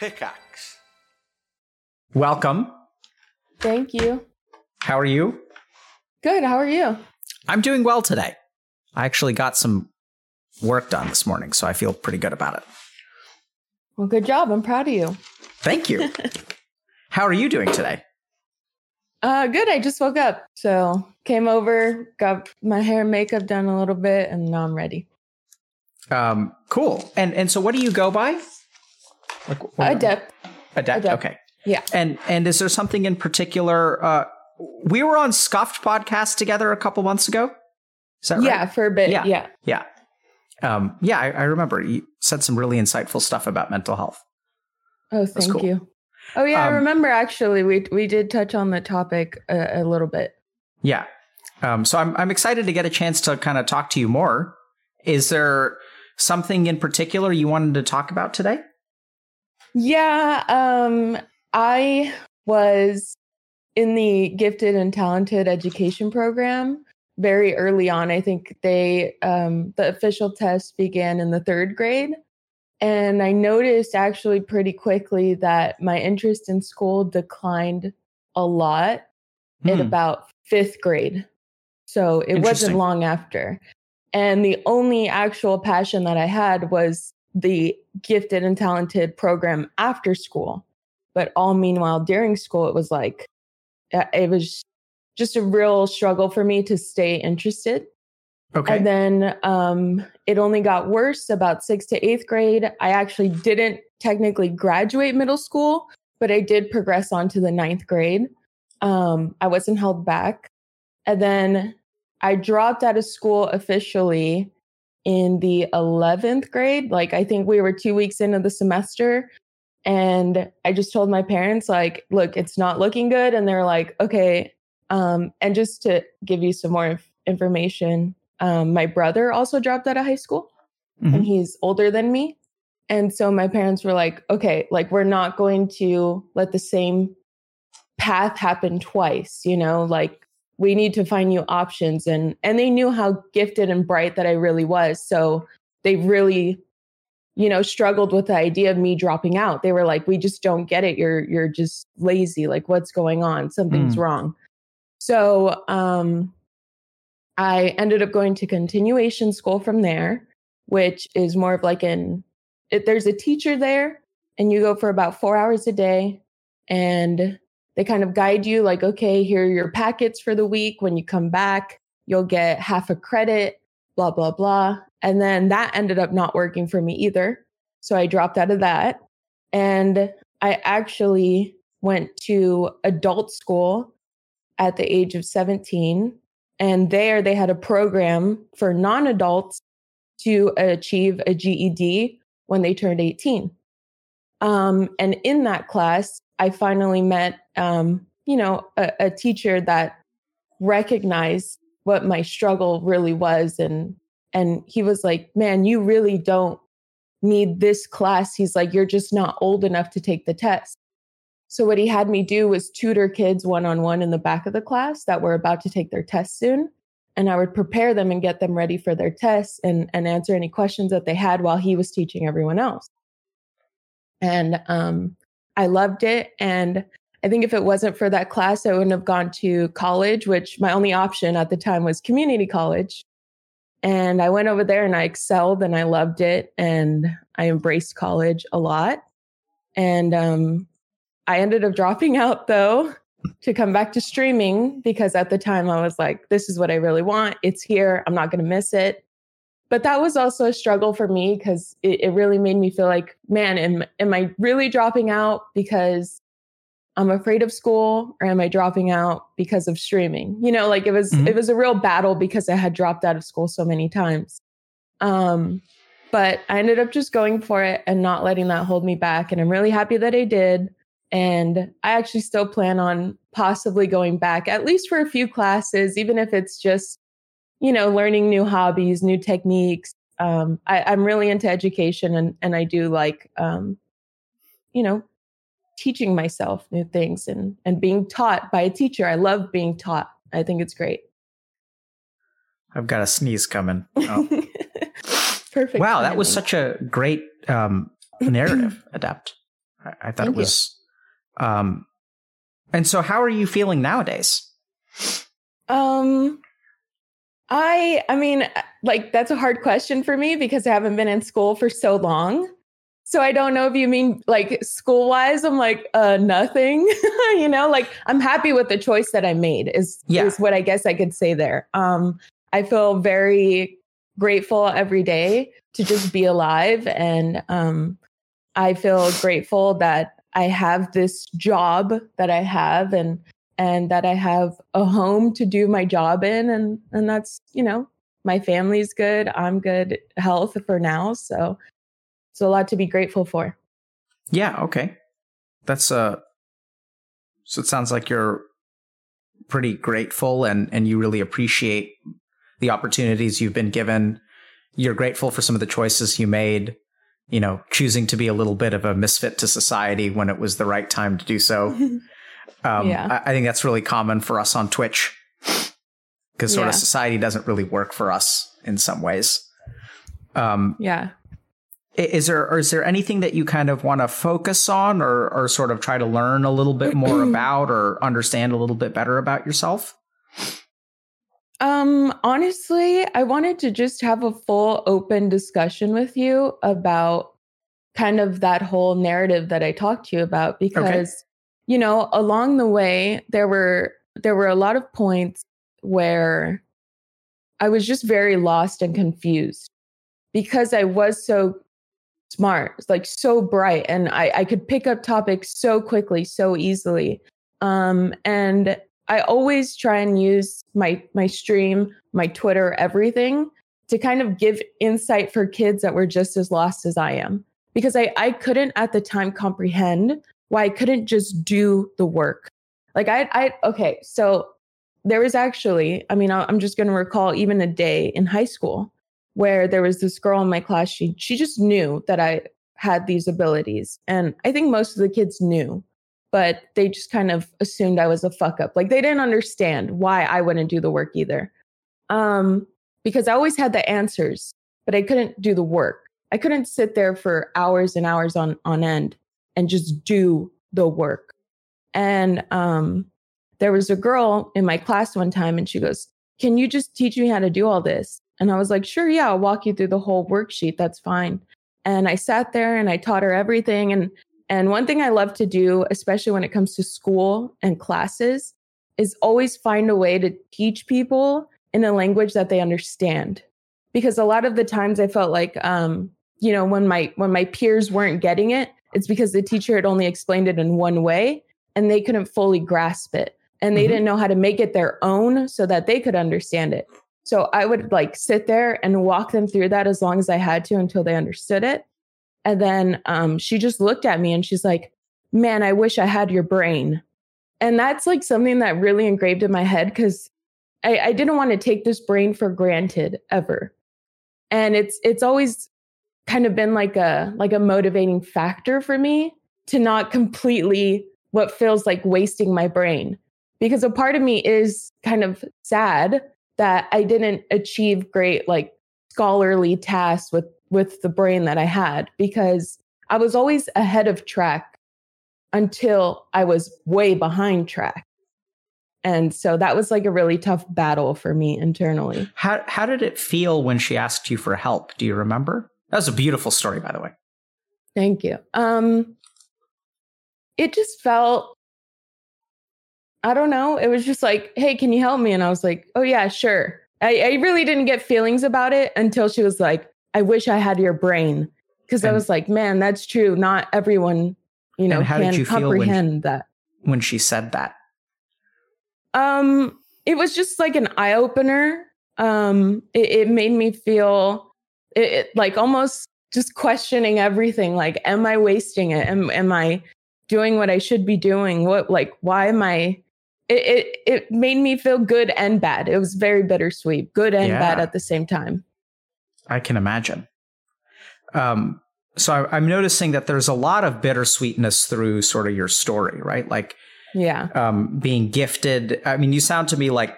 Pickaxe. Welcome. Thank you. How are you? Good. How are you? I'm doing well today. I actually got some work done this morning, so I feel pretty good about it. Well, good job. I'm proud of you. Thank you. How are you doing today? Uh, good. I just woke up, so came over, got my hair and makeup done a little bit, and now I'm ready. Um, cool. And and so, what do you go by? Like, Adept. Adept. Adept. Okay. Yeah. And and is there something in particular? Uh, we were on Scuffed podcast together a couple months ago. Is that right? Yeah, for a bit. Yeah. Yeah. Yeah. Um, yeah, I, I remember you said some really insightful stuff about mental health. Oh, thank cool. you. Oh yeah, um, I remember actually we we did touch on the topic a, a little bit. Yeah. Um, so I'm I'm excited to get a chance to kind of talk to you more. Is there something in particular you wanted to talk about today? Yeah, um, I was in the gifted and talented education program very early on. I think they um, the official test began in the third grade, and I noticed actually pretty quickly that my interest in school declined a lot hmm. in about fifth grade. So it wasn't long after. And the only actual passion that I had was the gifted and talented program after school. But all meanwhile, during school, it was like, uh, it was just a real struggle for me to stay interested. Okay. And then um, it only got worse about sixth to eighth grade. I actually didn't technically graduate middle school, but I did progress on to the ninth grade. Um, I wasn't held back. And then I dropped out of school officially in the 11th grade. Like, I think we were two weeks into the semester. And I just told my parents, like, look, it's not looking good. And they're like, okay. Um, and just to give you some more information, um, my brother also dropped out of high school mm-hmm. and he's older than me. And so my parents were like, okay, like we're not going to let the same path happen twice, you know, like we need to find new options. And and they knew how gifted and bright that I really was. So they really, you know, struggled with the idea of me dropping out. They were like, we just don't get it. You're you're just lazy. Like what's going on? Something's mm. wrong. So um I ended up going to continuation school from there, which is more of like an it, there's a teacher there and you go for about 4 hours a day and they kind of guide you like okay, here are your packets for the week when you come back, you'll get half a credit, blah blah blah. And then that ended up not working for me either. So I dropped out of that and I actually went to adult school at the age of 17 and there they had a program for non adults to achieve a GED when they turned 18. Um, and in that class, I finally met, um, you know, a, a teacher that recognized what my struggle really was. And, and he was like, man, you really don't need this class. He's like, you're just not old enough to take the test. So what he had me do was tutor kids one on one in the back of the class that were about to take their test soon. And I would prepare them and get them ready for their tests and, and answer any questions that they had while he was teaching everyone else. And um, I loved it. And I think if it wasn't for that class, I wouldn't have gone to college, which my only option at the time was community college. And I went over there and I excelled and I loved it. And I embraced college a lot. And um, I ended up dropping out though to come back to streaming because at the time I was like, this is what I really want. It's here. I'm not going to miss it. But that was also a struggle for me because it, it, really made me feel like, man, am, am I really dropping out because I'm afraid of school or am I dropping out because of streaming? You know, like it was mm-hmm. it was a real battle because I had dropped out of school so many times. Um, but I ended up just going for it and not letting that hold me back. And I'm really happy that I did. And I actually still plan on possibly going back, at least for a few classes, even if it's just, you know, learning new hobbies, new techniques. Um, I, am really into education and, and I do like, um, you know, teaching myself new things and, and being taught by a teacher. I love being taught. I think it's great. I've got a sneeze coming. Oh. Perfect. Wow, that was such a great um, narrative, Adept. I, I thought Thank it was. You. Um, and so, how are you feeling nowadays? Um, I, I mean, like that's a hard question for me because I haven't been in school for so long. So I don't know if you mean like school wise. I'm like, uh, nothing. you know, like I'm happy with the choice that I made. Is yeah. is what I guess I could say there. Um, I feel very grateful every day to just be alive, and um, I feel grateful that I have this job that I have, and and that I have a home to do my job in, and and that's you know my family's good, I'm good, health for now, so it's a lot to be grateful for. Yeah. Okay. That's uh. So it sounds like you're pretty grateful and and you really appreciate the opportunities you've been given. You're grateful for some of the choices you made. You know, choosing to be a little bit of a misfit to society when it was the right time to do so. um, yeah. I, I, think that's really common for us on Twitch because sort yeah. of society doesn't really work for us in some ways. Um, yeah. Is there or is there anything that you kind of want to focus on or or sort of try to learn a little bit more about or understand a little bit better about yourself? Um honestly, I wanted to just have a full open discussion with you about kind of that whole narrative that I talked to you about because okay. You know, along the way there were there were a lot of points where I was just very lost and confused because I was so smart, like so bright, and I, I could pick up topics so quickly, so easily. Um, and I always try and use my my stream, my Twitter, everything to kind of give insight for kids that were just as lost as I am. Because I, I couldn't at the time comprehend why I couldn't just do the work. Like I I okay, so there was actually, I mean, I'm just going to recall even a day in high school where there was this girl in my class she she just knew that I had these abilities and I think most of the kids knew but they just kind of assumed I was a fuck up like they didn't understand why I wouldn't do the work either. Um because I always had the answers but I couldn't do the work. I couldn't sit there for hours and hours on on end and just do the work and um there was a girl in my class one time and she goes can you just teach me how to do all this and I was like, sure, yeah, I'll walk you through the whole worksheet. That's fine. And I sat there and I taught her everything. And and one thing I love to do, especially when it comes to school and classes, is always find a way to teach people in a language that they understand. Because a lot of the times I felt like um, you know, when my when my peers weren't getting it, it's because the teacher had only explained it in one way and they couldn't fully grasp it. And they mm-hmm. didn't know how to make it their own so that they could understand it. So I would like sit there and walk them through that as long as I had to until they understood it. And then um, she just looked at me and she's like, Man, I wish I had your brain. And that's like something that really engraved in my head because I, I didn't want to take this brain for granted ever. And it's it's always kind of been like a like a motivating factor for me to not completely what feels like wasting my brain because a part of me is kind of sad that I didn't achieve great like scholarly tasks with with the brain that I had because I was always ahead of track until I was way behind track. And so that was like a really tough battle for me internally. How how did it feel when she asked you for help? Do you remember? That was a beautiful story by the way. Thank you. Um it just felt I don't know. It was just like, hey, can you help me? And I was like, oh, yeah, sure. I, I really didn't get feelings about it until she was like, I wish I had your brain. Because I was like, man, that's true. Not everyone, you know, can comprehend when, that. When she said that? Um, it was just like an eye opener. Um, it, it made me feel it, it, like almost just questioning everything. Like, am I wasting it? Am, am I doing what I should be doing? What, like, why am I it, it, it made me feel good and bad. It was very bittersweet, good and yeah. bad at the same time. I can imagine. Um, so I, am noticing that there's a lot of bittersweetness through sort of your story, right? Like, yeah, um, being gifted. I mean, you sound to me like,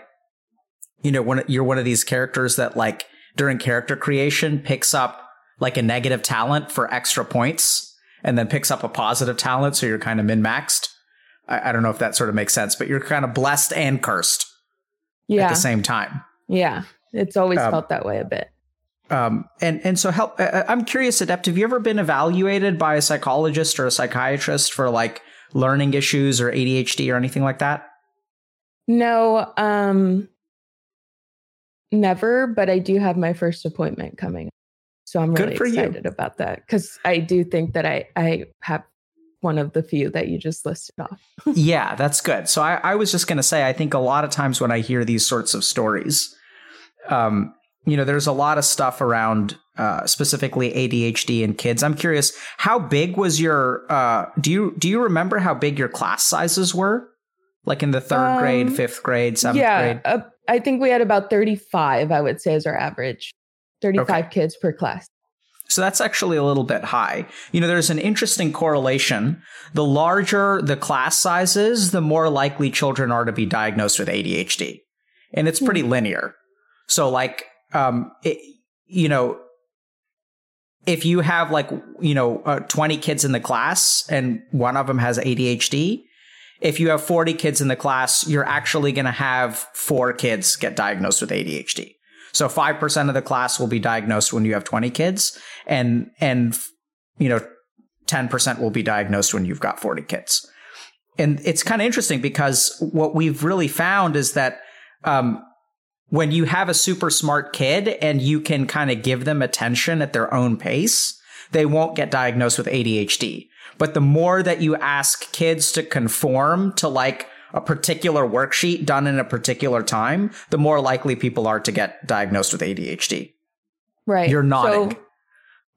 you know, when you're one of these characters that like during character creation picks up like a negative talent for extra points and then picks up a positive talent, so you're kind of min maxed. I, I, don't know if that sort of makes sense, but you're kind of blessed and cursed yeah. at the same time. Yeah, it's always um, felt that way a bit. Um, and and so help. I'm curious, Adept. Have you ever been evaluated by a psychologist or a psychiatrist for like learning issues or ADHD or anything like that? No, um, never. But I do have my first appointment coming, so I'm really excited you. about that because I do think that I I have one of the few that you just listed off. yeah, that's good. So I, I was just going to say, I think a lot of times when I hear these sorts of stories, um, you know, there's a lot of stuff around uh, specifically ADHD in kids. I'm curious, how big was your? Uh, do you do you remember how big your class sizes were? Like in the third um, grade, fifth grade, seventh yeah, grade. Uh, I think we had about 35. I would say as our average, 35 okay. kids per class. So that's actually a little bit high. You know, there's an interesting correlation. The larger the class sizes, the more likely children are to be diagnosed with ADHD. And it's pretty mm-hmm. linear. So like um, it, you know, if you have like, you know, uh, 20 kids in the class and one of them has ADHD, if you have 40 kids in the class, you're actually going to have four kids get diagnosed with ADHD. So 5% of the class will be diagnosed when you have 20 kids and, and, you know, 10% will be diagnosed when you've got 40 kids. And it's kind of interesting because what we've really found is that, um, when you have a super smart kid and you can kind of give them attention at their own pace, they won't get diagnosed with ADHD. But the more that you ask kids to conform to like a particular worksheet done in a particular time, the more likely people are to get diagnosed with ADHD. Right. You're nodding. So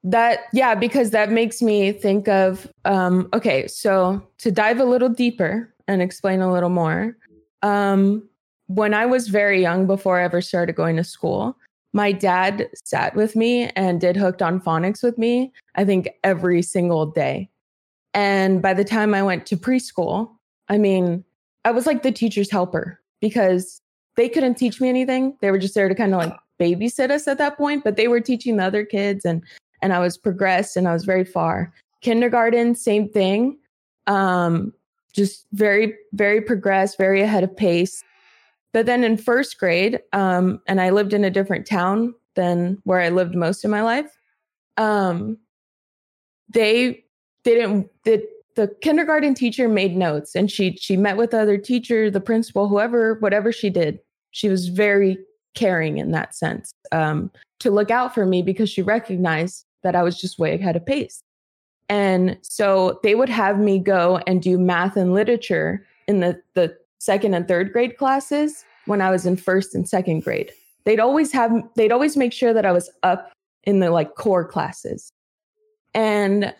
that yeah, because that makes me think of um okay, so to dive a little deeper and explain a little more. Um when I was very young, before I ever started going to school, my dad sat with me and did hooked on phonics with me, I think every single day. And by the time I went to preschool, I mean, I was like the teacher's helper because they couldn't teach me anything. They were just there to kind of like babysit us at that point, but they were teaching the other kids and and I was progressed and I was very far. Kindergarten, same thing. Um, just very, very progressed, very ahead of pace. But then in first grade, um, and I lived in a different town than where I lived most of my life. Um, they didn't. The, the kindergarten teacher made notes, and she she met with other teacher, the principal, whoever, whatever she did. She was very caring in that sense um, to look out for me because she recognized that I was just way ahead of pace. And so they would have me go and do math and literature in the the second and third grade classes when I was in first and second grade. They'd always have they'd always make sure that I was up in the like core classes. And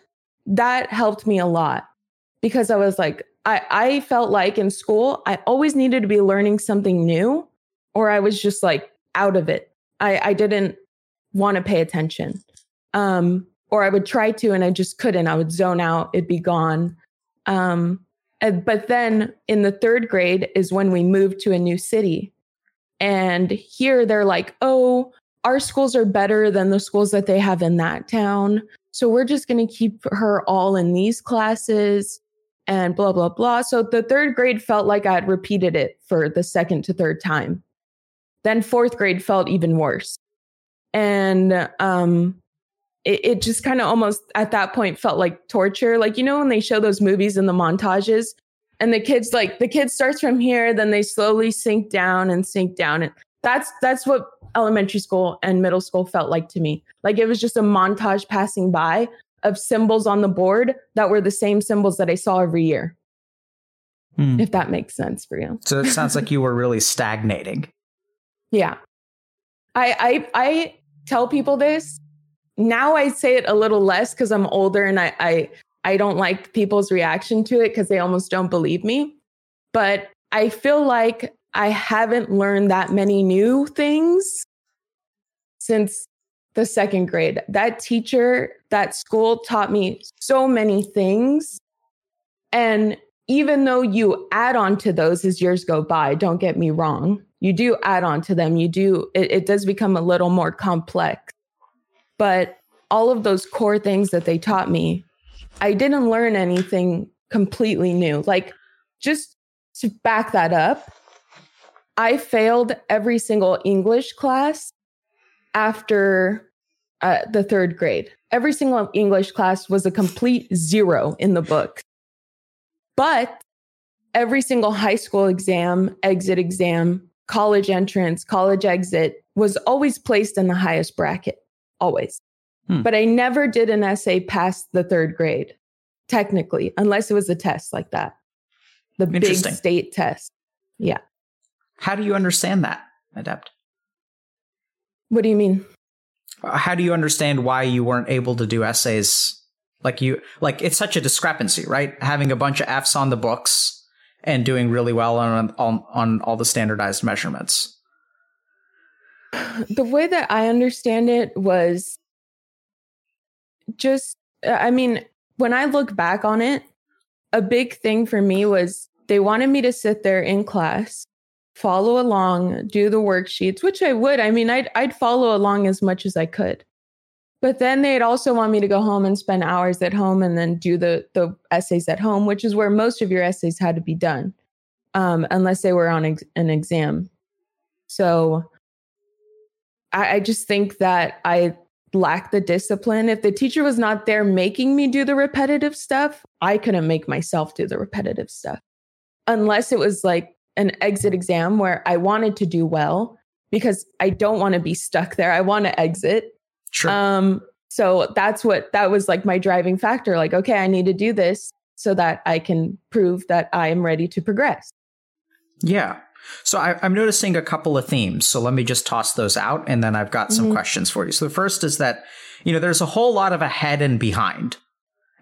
that helped me a lot because I was like I I felt like in school I always needed to be learning something new or I was just like out of it. I I didn't want to pay attention. Um or I would try to and I just couldn't. I would zone out, it'd be gone. Um but then in the third grade is when we moved to a new city. And here they're like, oh, our schools are better than the schools that they have in that town. So we're just going to keep her all in these classes and blah, blah, blah. So the third grade felt like I had repeated it for the second to third time. Then fourth grade felt even worse. And um, it, it just kind of almost at that point felt like torture. Like, you know, when they show those movies in the montages and the kids like the kid starts from here, then they slowly sink down and sink down. And that's that's what elementary school and middle school felt like to me. Like it was just a montage passing by of symbols on the board that were the same symbols that I saw every year. Hmm. If that makes sense for you. So it sounds like you were really stagnating. Yeah. I I I tell people this now I say it a little less because I'm older and I, I I don't like people's reaction to it because they almost don't believe me. But I feel like I haven't learned that many new things since the second grade. That teacher, that school taught me so many things. And even though you add on to those as years go by, don't get me wrong, you do add on to them. You do, it, it does become a little more complex. But all of those core things that they taught me I didn't learn anything completely new. Like, just to back that up, I failed every single English class after uh, the third grade. Every single English class was a complete zero in the book. But every single high school exam, exit exam, college entrance, college exit was always placed in the highest bracket, always. Hmm. But I never did an essay past the third grade, technically, unless it was a test like that. The big state test. Yeah. How do you understand that, Adept? What do you mean? How do you understand why you weren't able to do essays like you like it's such a discrepancy, right? Having a bunch of Fs on the books and doing really well on on, on all the standardized measurements. The way that I understand it was just I mean, when I look back on it, a big thing for me was they wanted me to sit there in class, follow along, do the worksheets, which I would. I mean, I'd I'd follow along as much as I could. But then they'd also want me to go home and spend hours at home and then do the the essays at home, which is where most of your essays had to be done, um, unless they were on ex- an exam. So I, I just think that I lack the discipline. If the teacher was not there making me do the repetitive stuff, I couldn't make myself do the repetitive stuff. Unless it was like an exit exam where I wanted to do well because I don't want to be stuck there. I want to exit. Sure. Um, so that's what that was like my driving factor. Like, okay, I need to do this so that I can prove that I am ready to progress. Yeah. So I, am noticing a couple of themes. So let me just toss those out, and then I've got some mm-hmm. questions for you. So the first is that you know there's a whole lot of ahead and behind,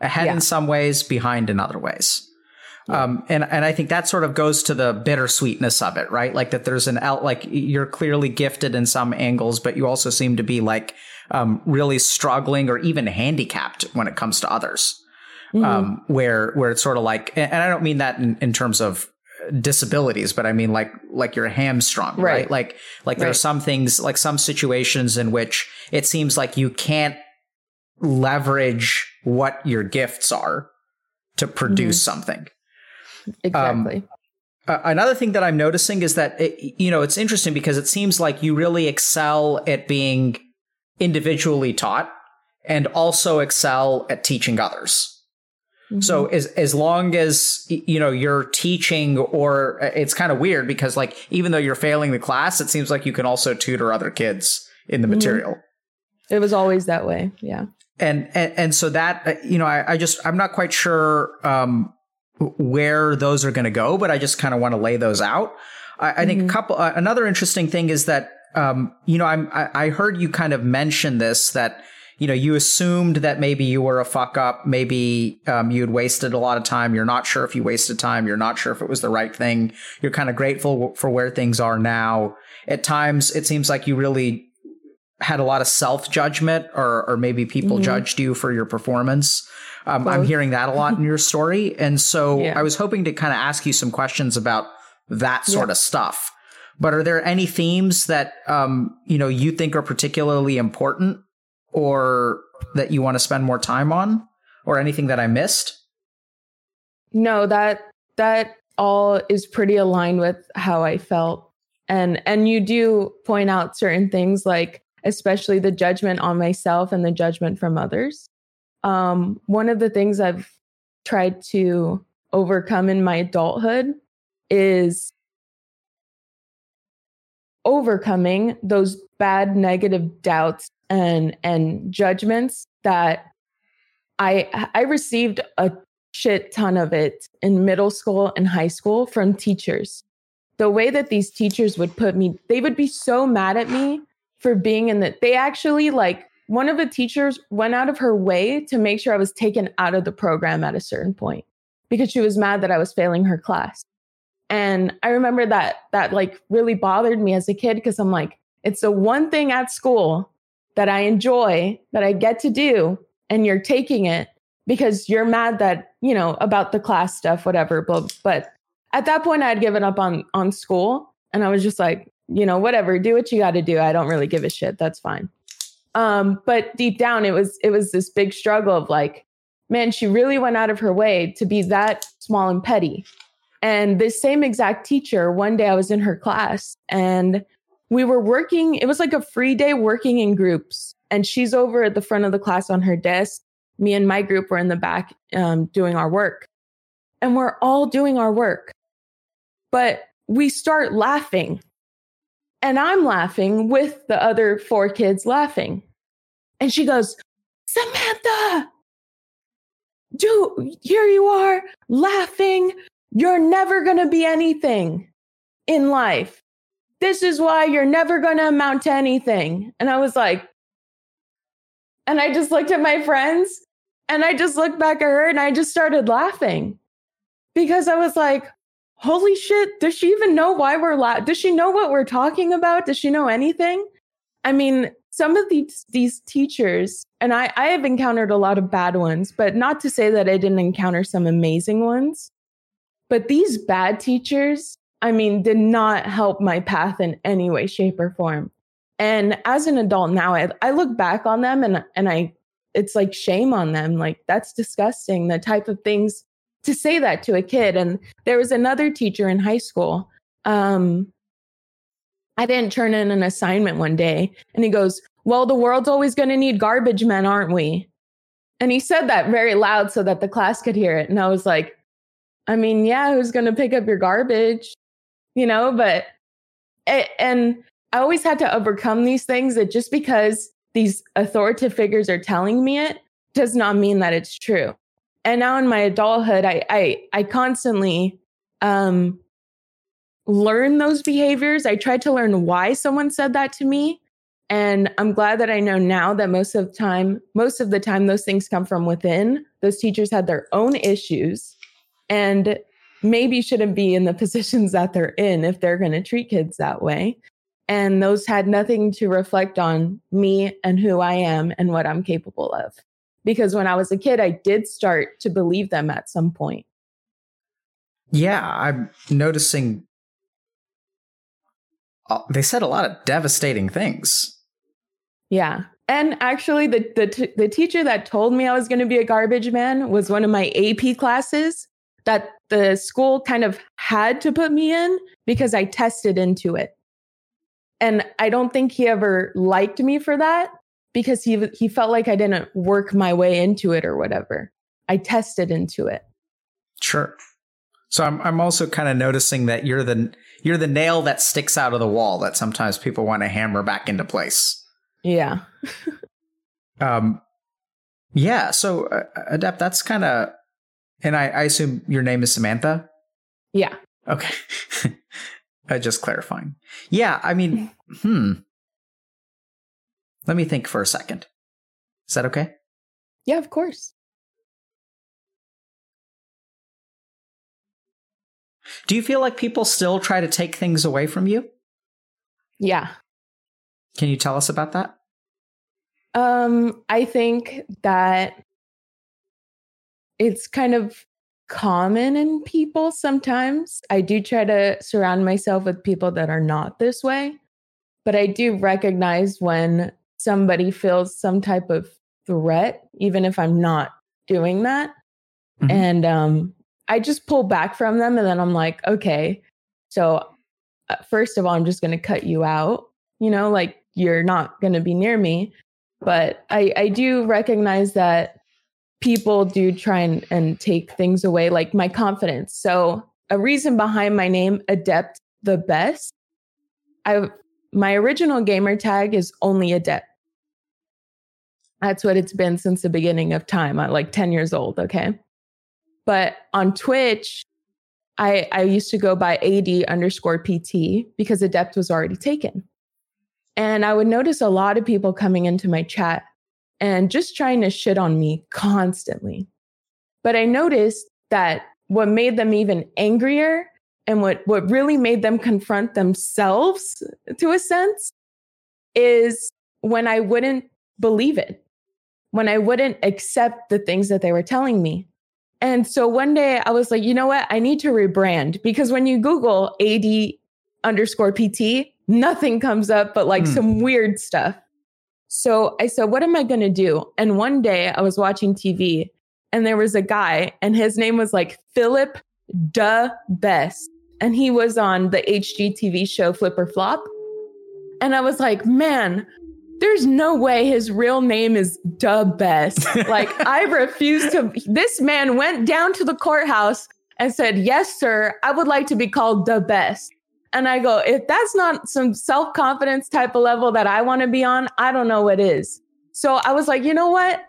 ahead yeah. in some ways, behind in other ways. Um, and and I think that sort of goes to the bittersweetness of it, right? Like that there's an out, like you're clearly gifted in some angles, but you also seem to be like um, really struggling or even handicapped when it comes to others. Mm-hmm. Um, where where it's sort of like, and I don't mean that in, in terms of disabilities, but I mean like like you're hamstrung, right? right? Like like right. there are some things, like some situations in which it seems like you can't leverage what your gifts are to produce mm-hmm. something. Exactly. Um, uh, another thing that I'm noticing is that it, you know it's interesting because it seems like you really excel at being individually taught and also excel at teaching others. Mm-hmm. So as as long as you know you're teaching or uh, it's kind of weird because like even though you're failing the class it seems like you can also tutor other kids in the mm-hmm. material. It was always that way. Yeah. And and, and so that uh, you know I, I just I'm not quite sure um where those are going to go, but I just kind of want to lay those out. I, I mm-hmm. think a couple. Uh, another interesting thing is that um, you know I'm I, I heard you kind of mention this that you know you assumed that maybe you were a fuck up, maybe um, you'd wasted a lot of time. You're not sure if you wasted time. You're not sure if it was the right thing. You're kind of grateful for where things are now. At times, it seems like you really had a lot of self judgment, or or maybe people mm-hmm. judged you for your performance. Um, I'm hearing that a lot in your story. And so yeah. I was hoping to kind of ask you some questions about that sort yeah. of stuff. But are there any themes that um, you know you think are particularly important or that you want to spend more time on or anything that I missed? No, that that all is pretty aligned with how I felt. And and you do point out certain things like especially the judgment on myself and the judgment from others. Um, one of the things I've tried to overcome in my adulthood is overcoming those bad negative doubts and and judgments that I I received a shit ton of it in middle school and high school from teachers. The way that these teachers would put me, they would be so mad at me for being in that. they actually like one of the teachers went out of her way to make sure I was taken out of the program at a certain point because she was mad that I was failing her class. And I remember that that like really bothered me as a kid because I'm like, it's the one thing at school that I enjoy that I get to do, and you're taking it because you're mad that, you know, about the class stuff, whatever. But but at that point I had given up on on school and I was just like, you know, whatever, do what you got to do. I don't really give a shit. That's fine. Um, but deep down, it was it was this big struggle of like, man, she really went out of her way to be that small and petty. And this same exact teacher, one day I was in her class and we were working, it was like a free day working in groups. And she's over at the front of the class on her desk. Me and my group were in the back um, doing our work. And we're all doing our work. But we start laughing. And I'm laughing with the other four kids laughing. And she goes, Samantha, do here you are laughing. You're never going to be anything in life. This is why you're never going to amount to anything. And I was like, and I just looked at my friends and I just looked back at her and I just started laughing because I was like, holy shit, does she even know why we're laughing? Does she know what we're talking about? Does she know anything? I mean, some of these these teachers, and I, I have encountered a lot of bad ones, but not to say that I didn't encounter some amazing ones. But these bad teachers, I mean, did not help my path in any way, shape, or form. And as an adult now, I, I look back on them and and I it's like shame on them. Like that's disgusting. The type of things to say that to a kid. And there was another teacher in high school. Um, I didn't turn in an assignment one day, and he goes, "Well, the world's always going to need garbage men, aren't we?" And he said that very loud so that the class could hear it. And I was like, I mean, yeah, who's going to pick up your garbage? You know, but it, and I always had to overcome these things that just because these authoritative figures are telling me it does not mean that it's true. And now in my adulthood, I I, I constantly um, learn those behaviors. I tried to learn why someone said that to me. And I'm glad that I know now that most of the time, most of the time those things come from within. Those teachers had their own issues and maybe shouldn't be in the positions that they're in if they're going to treat kids that way. And those had nothing to reflect on me and who I am and what I'm capable of. Because when I was a kid, I did start to believe them at some point. Yeah, I'm noticing uh, they said a lot of devastating things. Yeah. And actually the the t- the teacher that told me I was going to be a garbage man was one of my AP classes that the school kind of had to put me in because I tested into it. And I don't think he ever liked me for that because he he felt like I didn't work my way into it or whatever. I tested into it. Sure. So I'm I'm also kind of noticing that you're the you're the nail that sticks out of the wall that sometimes people want to hammer back into place. Yeah. um yeah, so uh, adept that's kind of and I, I assume your name is Samantha? Yeah. Okay. uh, just clarifying. Yeah, I mean, hmm. Let me think for a second. Is that okay? Yeah, of course. Do you feel like people still try to take things away from you? Yeah. Can you tell us about that? Um, I think that it's kind of common in people sometimes. I do try to surround myself with people that are not this way, but I do recognize when somebody feels some type of threat, even if I'm not doing that. Mm-hmm. And um, I just pull back from them and then I'm like, okay, so uh, first of all, I'm just going to cut you out. You know, like you're not going to be near me. But I, I do recognize that people do try and, and take things away, like my confidence. So a reason behind my name, Adept the Best, I my original gamer tag is only Adept. That's what it's been since the beginning of time. I'm like 10 years old, okay? But on Twitch, I I used to go by AD underscore PT because Adept was already taken. And I would notice a lot of people coming into my chat and just trying to shit on me constantly. But I noticed that what made them even angrier and what, what really made them confront themselves to a sense is when I wouldn't believe it, when I wouldn't accept the things that they were telling me. And so one day I was like, you know what? I need to rebrand because when you Google AD underscore PT, nothing comes up but like mm. some weird stuff. So I said, what am I going to do? And one day I was watching TV and there was a guy, and his name was like Philip Duh Best. And he was on the HGTV show Flip or Flop. And I was like, man, there's no way his real name is Duh Best. like, I refuse to. This man went down to the courthouse and said, Yes, sir, I would like to be called the best. And I go, if that's not some self confidence type of level that I want to be on, I don't know what is. So I was like, you know what?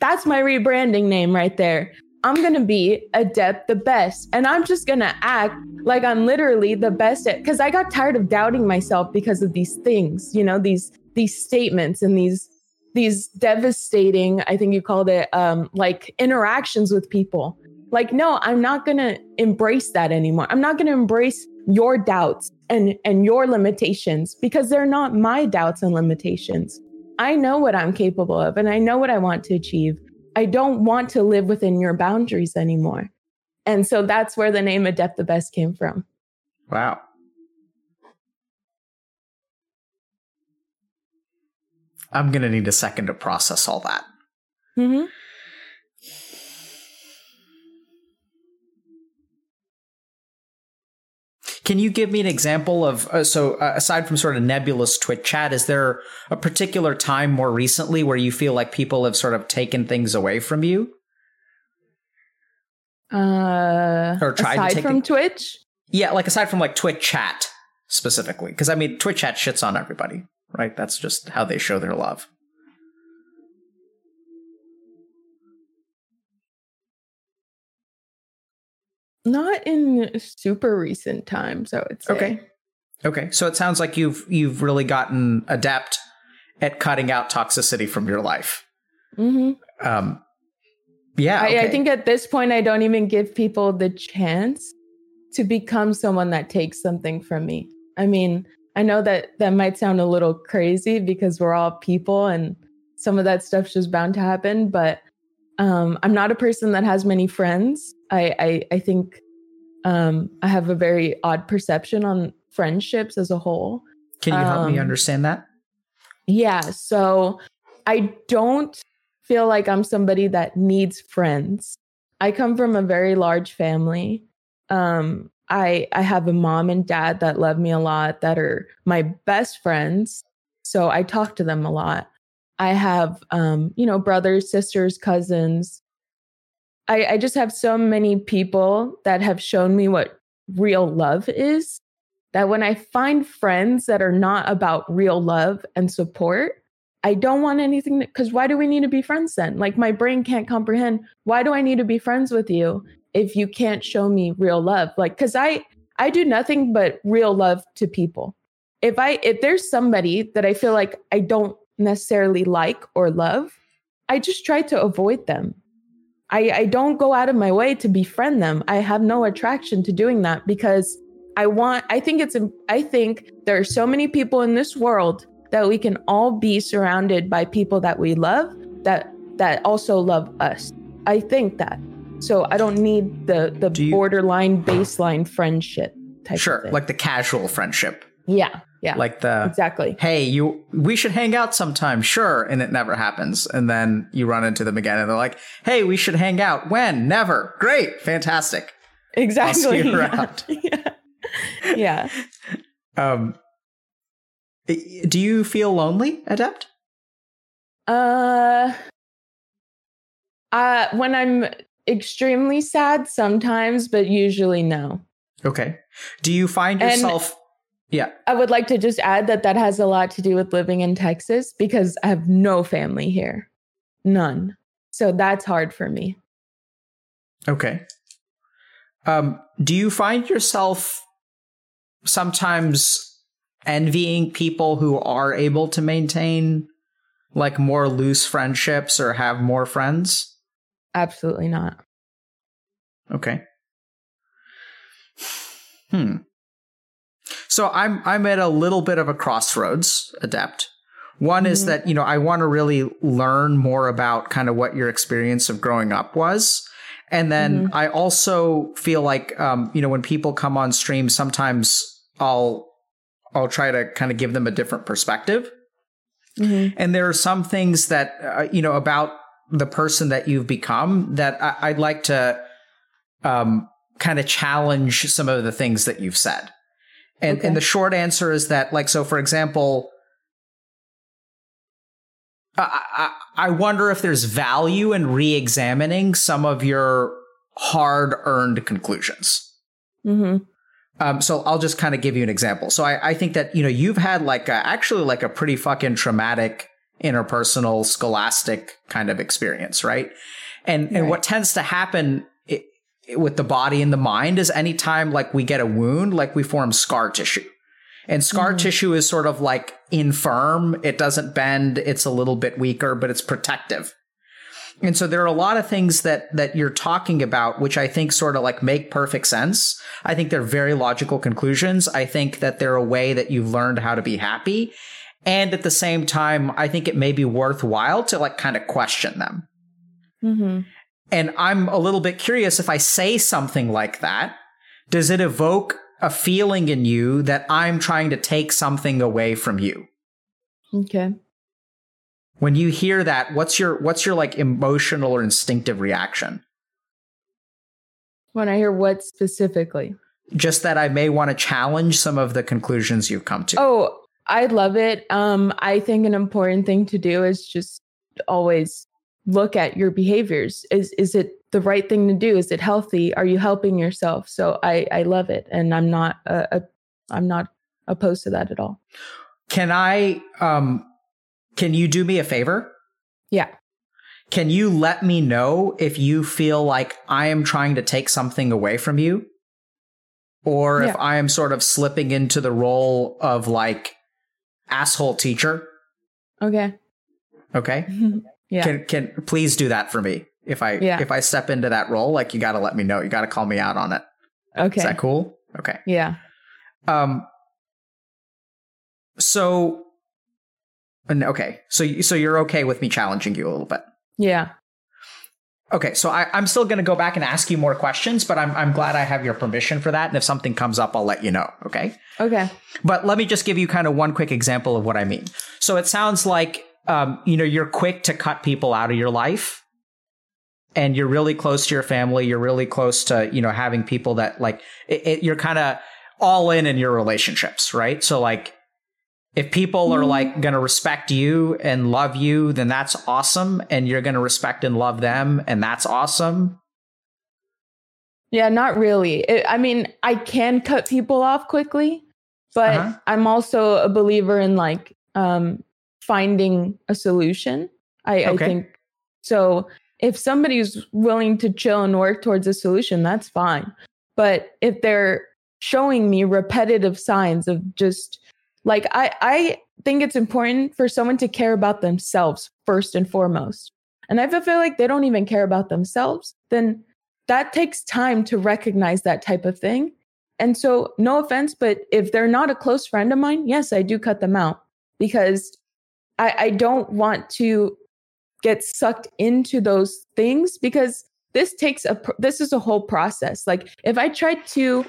That's my rebranding name right there. I'm going to be Adept the best. And I'm just going to act like I'm literally the best at cuz I got tired of doubting myself because of these things, you know, these these statements and these these devastating, I think you called it um like interactions with people. Like no, I'm not going to embrace that anymore. I'm not going to embrace your doubts and and your limitations because they're not my doubts and limitations. I know what I'm capable of and I know what I want to achieve. I don't want to live within your boundaries anymore. And so that's where the name Adept the Best came from. Wow. I'm going to need a second to process all that. Mm-hmm. Can you give me an example of uh, so uh, aside from sort of nebulous Twitch chat, is there a particular time more recently where you feel like people have sort of taken things away from you? Uh, Or tried to take from it- Twitch, Yeah, like aside from like Twitch chat specifically, because I mean Twitch chat shits on everybody, right? That's just how they show their love. Not in super recent times, I would say. Okay. Okay, so it sounds like you've you've really gotten adept at cutting out toxicity from your life. hmm Um, yeah, I, I think at this point, I don't even give people the chance to become someone that takes something from me. I mean, I know that that might sound a little crazy because we're all people and some of that stuff's just bound to happen, but um, I'm not a person that has many friends. I, I, I think um, I have a very odd perception on friendships as a whole. Can you help me um, understand that? Yeah. So I don't feel like I'm somebody that needs friends. I come from a very large family. Um, I I have a mom and dad that love me a lot, that are my best friends. So I talk to them a lot. I have um, you know, brothers, sisters, cousins. I, I just have so many people that have shown me what real love is that when I find friends that are not about real love and support, I don't want anything because why do we need to be friends then? Like my brain can't comprehend why do I need to be friends with you if you can't show me real love? Like cuz I I do nothing but real love to people. If I if there's somebody that I feel like I don't necessarily like or love, I just try to avoid them. I, I don't go out of my way to befriend them. I have no attraction to doing that because I want, I think it's, I think there are so many people in this world that we can all be surrounded by people that we love that, that also love us. I think that. So I don't need the, the you- borderline baseline friendship type of Sure, like the casual friendship, yeah, yeah, like the exactly. hey, you we should hang out sometime, sure, and it never happens, and then you run into them again, and they're like, hey, we should hang out. When? Never. Great, fantastic. Exactly. you yeah. around. yeah. yeah. Um, do you feel lonely, Adept? Uh, uh, when I'm extremely sad, sometimes, but usually no. Okay. Do you find And- yourself? Yeah. I would like to just add that that has a lot to do with living in Texas because I have no family here, none. So that's hard for me. Okay. Um, do you find yourself sometimes envying people who are able to maintain like more loose friendships or have more friends? Absolutely not. Okay. Hmm. So I'm I'm at a little bit of a crossroads, adept. One is Mhm. that, you know, I want to really learn more about kind of what your experience of growing up was. And then I also feel like um, you know, when people come on stream, sometimes I'll I'll try to kind of give them a different perspective. Mhm. And there are some things that uh, you know about the person that you've become that I, would like to um, kind of challenge some of the things that you've said. And, okay. and the short answer is that, like, so for example, I, I, I wonder if there's value in re examining some of your hard earned conclusions. Mm-hmm. Um, so I'll just kind of give you an example. So I, I think that, you know, you've had like a, actually like a pretty fucking traumatic interpersonal scholastic kind of experience, right? And, right. and what tends to happen with the body and the mind is anytime like we get a wound, like we form scar tissue. And scar mm-hmm. tissue is sort of like infirm. It doesn't bend. It's a little bit weaker, but it's protective. And so there are a lot of things that that you're talking about, which I think sort of like make perfect sense. I think they're very logical conclusions. I think that they're a way that you've learned how to be happy. And at the same time, I think it may be worthwhile to like kind of question them. Mm-hmm. And I'm a little bit curious if I say something like that, does it evoke a feeling in you that I'm trying to take something away from you? Okay. When you hear that what's your what's your like emotional or instinctive reaction? When i hear what specifically? Just that i may want to challenge some of the conclusions you've come to. Oh i love it. Um i think an important thing to do is just always look at your behaviors is is it the right thing to do is it healthy are you helping yourself so i i love it and i'm not a, a i'm not opposed to that at all can i um can you do me a favor? Yeah. Can you let me know if you feel like I am trying to take something away from you? Or yeah. if I am sort of slipping into the role of like asshole teacher? Okay. Okay. yeah. Can can please do that for me? If I yeah. if I step into that role, like you got to let me know. You got to call me out on it. Okay. Is that cool? Okay. Yeah. Um so and okay, so so you're okay with me challenging you a little bit? Yeah. Okay, so I, am still going to go back and ask you more questions, but I'm I'm glad I have your permission for that. And if something comes up, I'll let you know. Okay. Okay. But let me just give you kind of one quick example of what I mean. So it sounds like um, you know you're quick to cut people out of your life, and you're really close to your family. You're really close to you know having people that like it, it, you're kind of all in in your relationships, right? So like if people are like mm-hmm. going to respect you and love you, then that's awesome. And you're going to respect and love them, and that's awesome. Yeah, not really. It, I mean, I can cut people off quickly, but uh-huh. I'm also a believer in like um, finding a solution. I, okay. I think so. If somebody's willing to chill and work towards a solution, that's fine. But if they're showing me repetitive signs of just like I I think it's important for someone to care about themselves first and foremost. And if I feel like they don't even care about themselves, then that takes time to recognize that type of thing. And so, no offense, but if they're not a close friend of mine, yes, I do cut them out because I, I don't want to get sucked into those things because this takes a this is a whole process. Like if I try to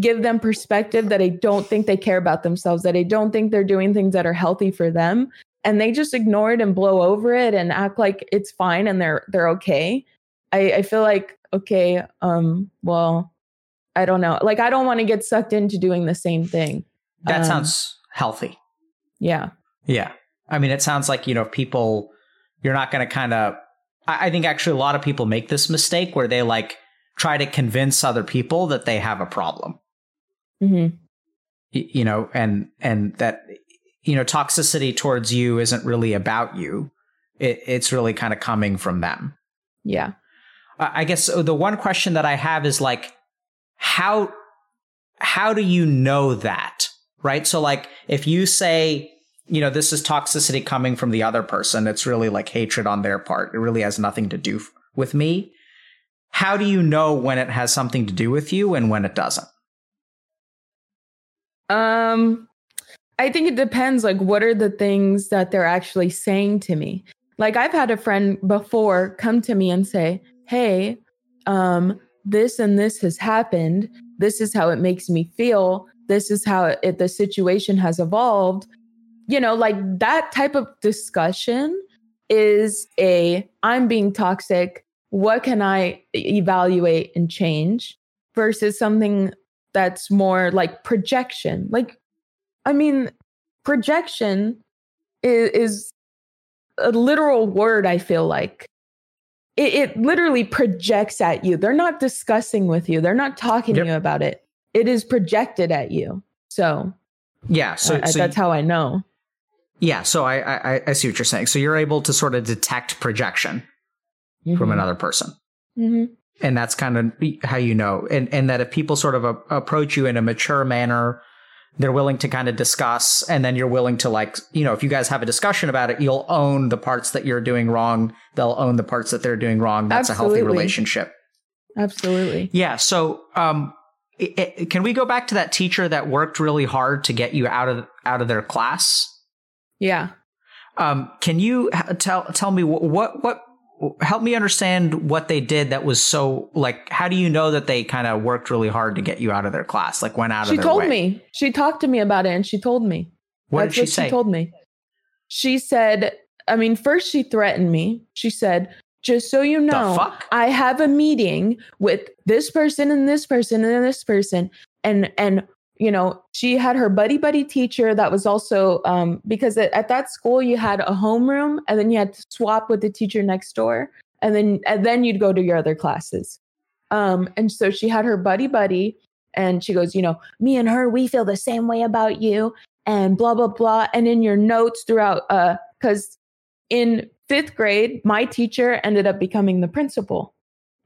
give them perspective that I don't think they care about themselves, that I don't think they're doing things that are healthy for them. And they just ignore it and blow over it and act like it's fine and they're they're okay. I, I feel like, okay, um, well, I don't know. Like I don't want to get sucked into doing the same thing. That um, sounds healthy. Yeah. Yeah. I mean, it sounds like, you know, if people, you're not going to kind of, I, I think actually a lot of people make this mistake where they like try to convince other people that they have a problem. Mm-hmm. You know, and and that you know toxicity towards you isn't really about you. It, it's really kind of coming from them. Yeah. I guess the one question that I have is like, how how do you know that? Right. So like, if you say, you know, this is toxicity coming from the other person, it's really like hatred on their part. It really has nothing to do with me. How do you know when it has something to do with you and when it doesn't? Um, I think it depends. Like, what are the things that they're actually saying to me? Like, I've had a friend before come to me and say, Hey, um, this and this has happened. This is how it makes me feel. This is how it, the situation has evolved. You know, like that type of discussion is a I'm being toxic. What can I evaluate and change versus something that's more like projection? Like, I mean, projection is, is a literal word, I feel like. It, it, literally projects at you. They're not discussing with you, they're not talking yep. to you about it. It is projected at you. So, yeah, so, so that's you, how I know. Yeah, so I, I, I see what you're saying. So you're able to sort of detect projection mm-hmm. from another person, mm-hmm. and that's kind of how you know. And and that if people sort of a, approach you in a mature manner, they're willing to kind of discuss, and then you're willing to like you know if you guys have a discussion about it, you'll own the parts that you're doing wrong. They'll own the parts that they're doing wrong. That's Absolutely. a healthy relationship. Absolutely. Yeah. So um, it, it, can we go back to that teacher that worked really hard to get you out of out of their class? Yeah. Um, can you tell tell me what what help me understand what they did that was so like how do you know that they kind of worked really hard to get you out of their class like went out of she of told way? me. She talked to me about it and she told me. What That's did she what say? she told me. She said i mean first she threatened me. She said just so you know i have a meeting with this person and this person and this person and and you know, she had her buddy buddy teacher that was also um, because at, at that school you had a homeroom and then you had to swap with the teacher next door and then and then you'd go to your other classes. Um, and so she had her buddy buddy and she goes, you know, me and her, we feel the same way about you and blah blah blah. And in your notes throughout, uh, because in fifth grade, my teacher ended up becoming the principal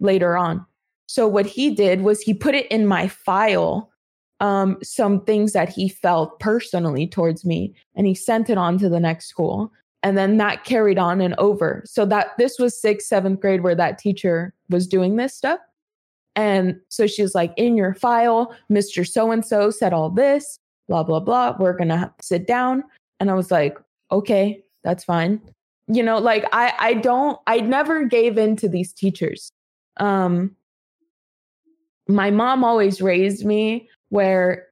later on. So what he did was he put it in my file um, some things that he felt personally towards me and he sent it on to the next school. And then that carried on and over. So that this was sixth seventh grade where that teacher was doing this stuff. And so she was like in your file mr so and so said all this blah blah blah. We're gonna sit down. And i was like okay that's fine. You know like i i don't i never gave in to these teachers. Um my mom always raised me where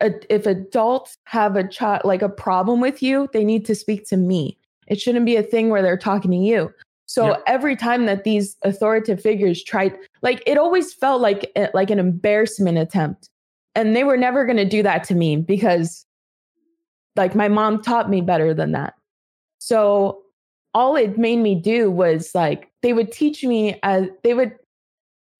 a, if adults have a child like a problem with you, they need to speak to me. It shouldn't be a thing where they're talking to you. So every time that these authoritative figures tried, like it always felt like eh, like an embarrassment attempt, and they were never going to do that to me because, like, my mom taught me better than that. So all it made me do was like they would teach me as they would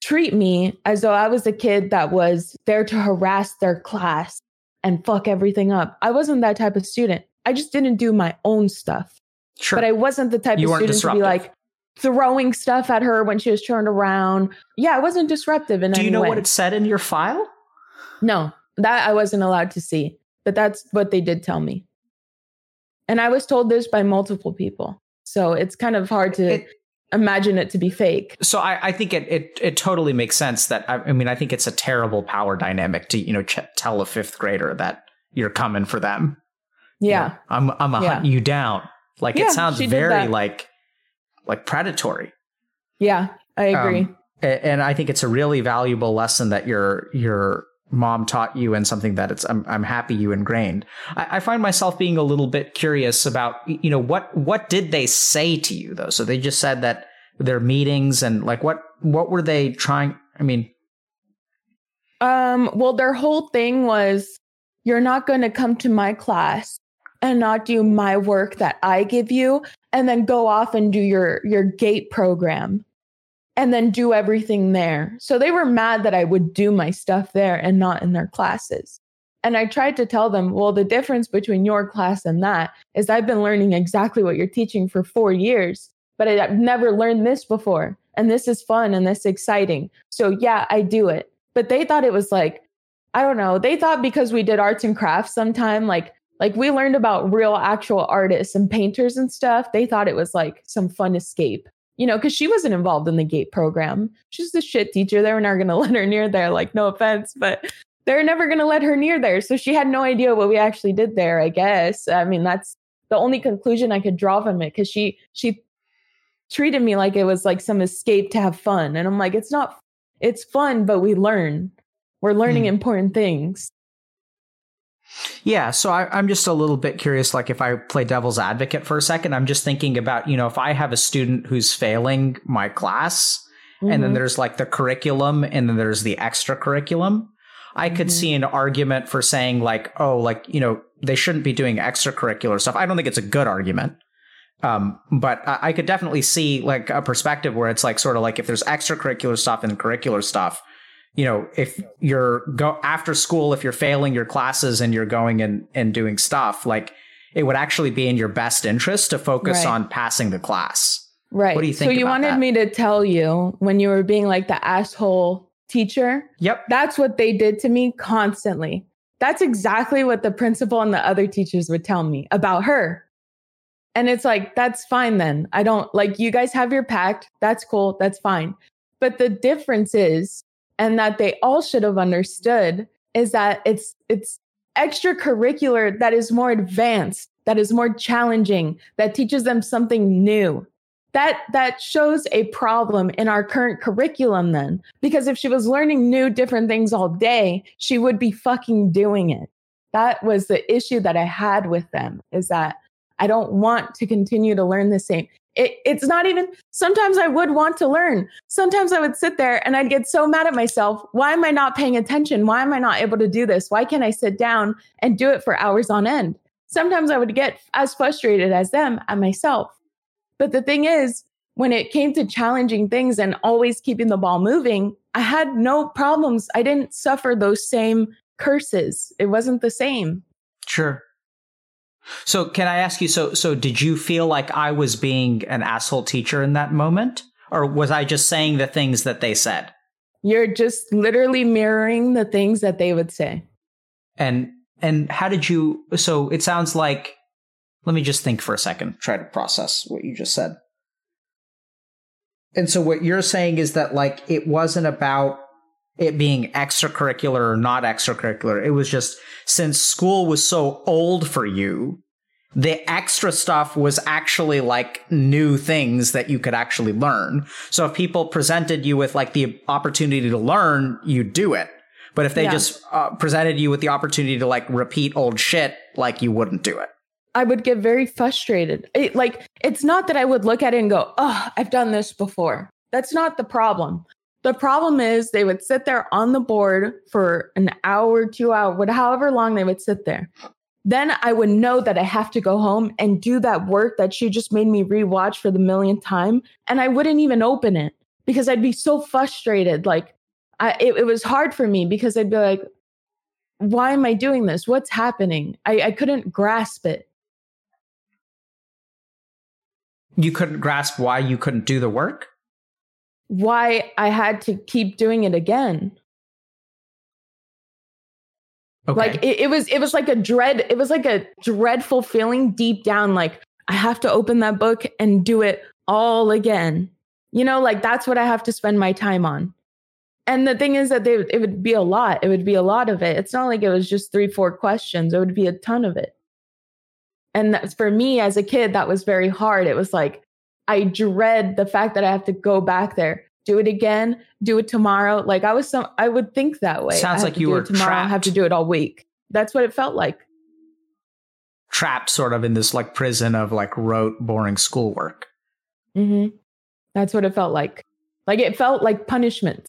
treat me as though I was a kid that was there to harass their class and fuck everything up. I wasn't that type of student. I just didn't do my own stuff. Sure. But I wasn't the type you of student disruptive. to be like throwing stuff at her when she was turned around. Yeah, I wasn't disruptive in Do you know way. what it said in your file? No, that I wasn't allowed to see. But that's what they did tell me. And I was told this by multiple people. So it's kind of hard to it, imagine it to be fake. So I, I think it, it, it totally makes sense that I, I, mean I think it's a terrible power dynamic to you know ch- tell a fifth grader that you're coming for them. Yeah, you know, I'm I'm a yeah. hunt you down. Like yeah, it sounds very like like predatory. Yeah, I agree. Um, and I think it's a really valuable lesson that your your mom taught you and something that it's I'm I'm happy you ingrained. I, I, find myself being a little bit curious about you know what what did they say to you though? So they just said that their meetings and like what what were they trying? I mean, um, well, their whole thing was you're not going to come to my class and not do my work that I give you and then go off and do your your GATE program and then do everything there. So they were mad that I would do my stuff there and not in their classes. And I tried to tell them, well, the difference between your class and that is I've been learning exactly what you're teaching for four years, but I've never learned this before. And this is fun and this is exciting. So yeah, I do it. But they thought it was like, I don't know. They thought because we did arts and crafts sometime, like like we learned about real actual artists and painters and stuff. They thought it was like some fun escape you know, because she wasn't involved in the GATE program. She's the shit teacher. They were never going to let her near there. Like, no offense, but they're never going to let her near there. So she had no idea what we actually did there, I guess. I mean, that's the only conclusion I could draw from it because she, she, treated me like it was like some escape to have fun and i'm like it's not it's fun but we learn we're learning mm. important things Yeah, so I, am just a little bit curious. Like, if I play devil's advocate for a second, I'm just thinking about, you know, if I have a student who's failing my class, mm-hmm. and then mm-hmm. there's like the curriculum, and then there's the extracurriculum, I could mm-hmm. see an argument for saying, like, oh, like, you know, they shouldn't be doing extracurricular stuff. I don't think it's a good argument. Um, but I, I could definitely see like a perspective where it's like sort of like if there's extracurricular stuff and curricular stuff, you know, if you're go after school, if you're failing your classes and you're going and, and doing stuff, like it would actually be in your best interest to focus right. on passing the class. Right. What do you think? So you wanted that? me to tell you when you were being like the asshole teacher. Yep. That's what they did to me constantly. That's exactly what the principal and the other teachers would tell me about her. And it's like, that's fine then. I don't like you guys have your pact. That's cool. That's fine. But the difference is, and that they all should have understood, is that it's it's extracurricular that is more advanced, that is more challenging, that teaches them something new. That that shows a problem in our current curriculum then. Because if she was learning new different things all day, she would be fucking doing it. That was the issue that I had with them is that I don't want to continue to learn the same. It, it's not even, sometimes I would want to learn. Sometimes I would sit there and I'd get so mad at myself. Why am I not paying attention? Why am I not able to do this? Why can't I sit down and do it for hours on end? Sometimes I would get as frustrated as them at myself. But the thing is, when it came to challenging things and always keeping the ball moving, I had no problems. I didn't suffer those same curses. It wasn't the same. Sure. So can I ask you so so did you feel like I was being an asshole teacher in that moment or was I just saying the things that they said? You're just literally mirroring the things that they would say. And and how did you so it sounds like let me just think for a second, try to process what you just said. And so what you're saying is that like it wasn't about it being extracurricular or not extracurricular. It was just since school was so old for you, the extra stuff was actually like new things that you could actually learn. So if people presented you with like the opportunity to learn, you do it. But if they yeah. just uh, presented you with the opportunity to like repeat old shit, like you wouldn't do it. I would get very frustrated. It, like, it's not that I would look at it and go, oh, I've done this before. That's not the problem. The problem is they would sit there on the board for an hour, two hours, however long they would sit there. Then I would know that I have to go home and do that work that she just made me rewatch for the millionth time. And I wouldn't even open it because I'd be so frustrated. Like, I, it, it was hard for me because I'd be like, why am I doing this? What's happening? I, I couldn't grasp it. You couldn't grasp why you couldn't do the work? Why I had to keep doing it again. Okay. Like it, it, was it was like a dread, it was like a dreadful feeling deep down, like I have to open that book and do it all again. You know, like that's what I have to spend my time on. And the thing is that they, it would be a lot. It would be a lot of it. It's not like it was just three, four questions. It would be a ton of it. And that's for me as a kid, that was very hard. It was like, I dread the fact that I have to go back there, do it again, do it tomorrow. Like I was some, I would think that way. Sounds like you were tomorrow. Trapped. I have to do it all week. That's what it felt like. Trapped, sort of in this like prison of like rote, boring schoolwork. Mm-hmm. That's what it felt like. Like it felt like punishment.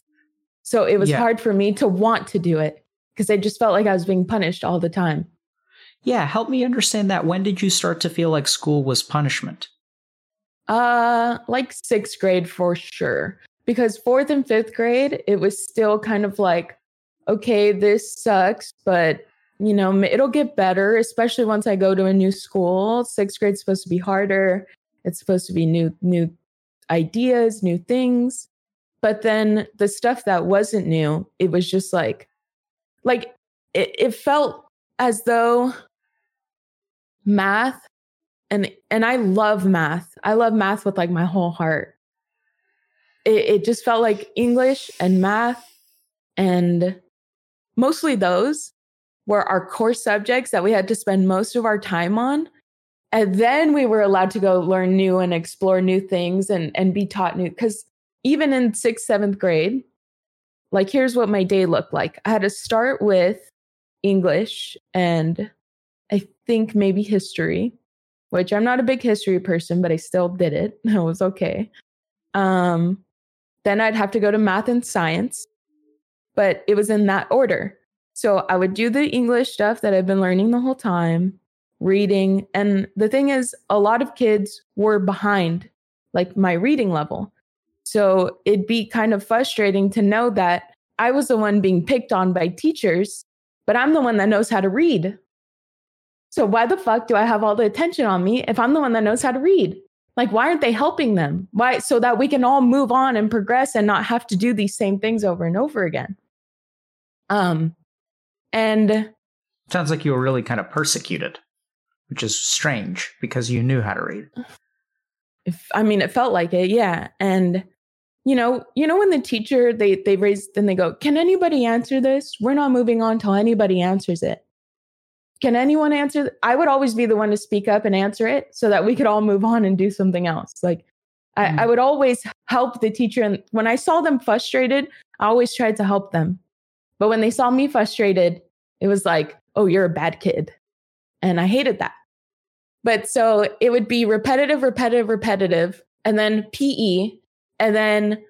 So it was yeah. hard for me to want to do it because I just felt like I was being punished all the time. Yeah, help me understand that. When did you start to feel like school was punishment? Uh, like sixth grade for sure. Because fourth and fifth grade, it was still kind of like, okay, this sucks, but you know, it'll get better, especially once I go to a new school. Sixth grade's supposed to be harder. It's supposed to be new, new ideas, new things. But then the stuff that wasn't new, it was just like, like it, it felt as though math and and I love math. I love math with like my whole heart. It, it just felt like English and math and mostly those were our core subjects that we had to spend most of our time on. And then we were allowed to go learn new and explore new things and, and be taught new. Because even in sixth, seventh grade, like here's what my day looked like I had to start with English and I think maybe history, which I'm not a big history person, but I still did it. It was okay. Um, then I'd have to go to math and science, but it was in that order. So I would do the English stuff that I've been learning the whole time, reading. And the thing is, a lot of kids were behind like my reading level. So it'd be kind of frustrating to know that I was the one being picked on by teachers, but I'm the one that knows how to read. So why the fuck do I have all the attention on me if I'm the one that knows how to read? Like, why aren't they helping them? Why? So that we can all move on and progress and not have to do these same things over and over again. Um, and sounds like you were really kind of persecuted, which is strange because you knew how to read. If I mean, it felt like it, yeah. And you know, you know when the teacher they they raise then they go, "Can anybody answer this?" We're not moving on till anybody answers it. Can anyone answer? I would always be the one to speak up and answer it so that we could all move on and do something else. Like I, mm. I would always help the teacher. And when I saw them frustrated, I always tried to help them. But when they saw me frustrated, it was like, oh, you're a bad kid. And I hated that. But so it would be repetitive, repetitive, repetitive, and then PE. And then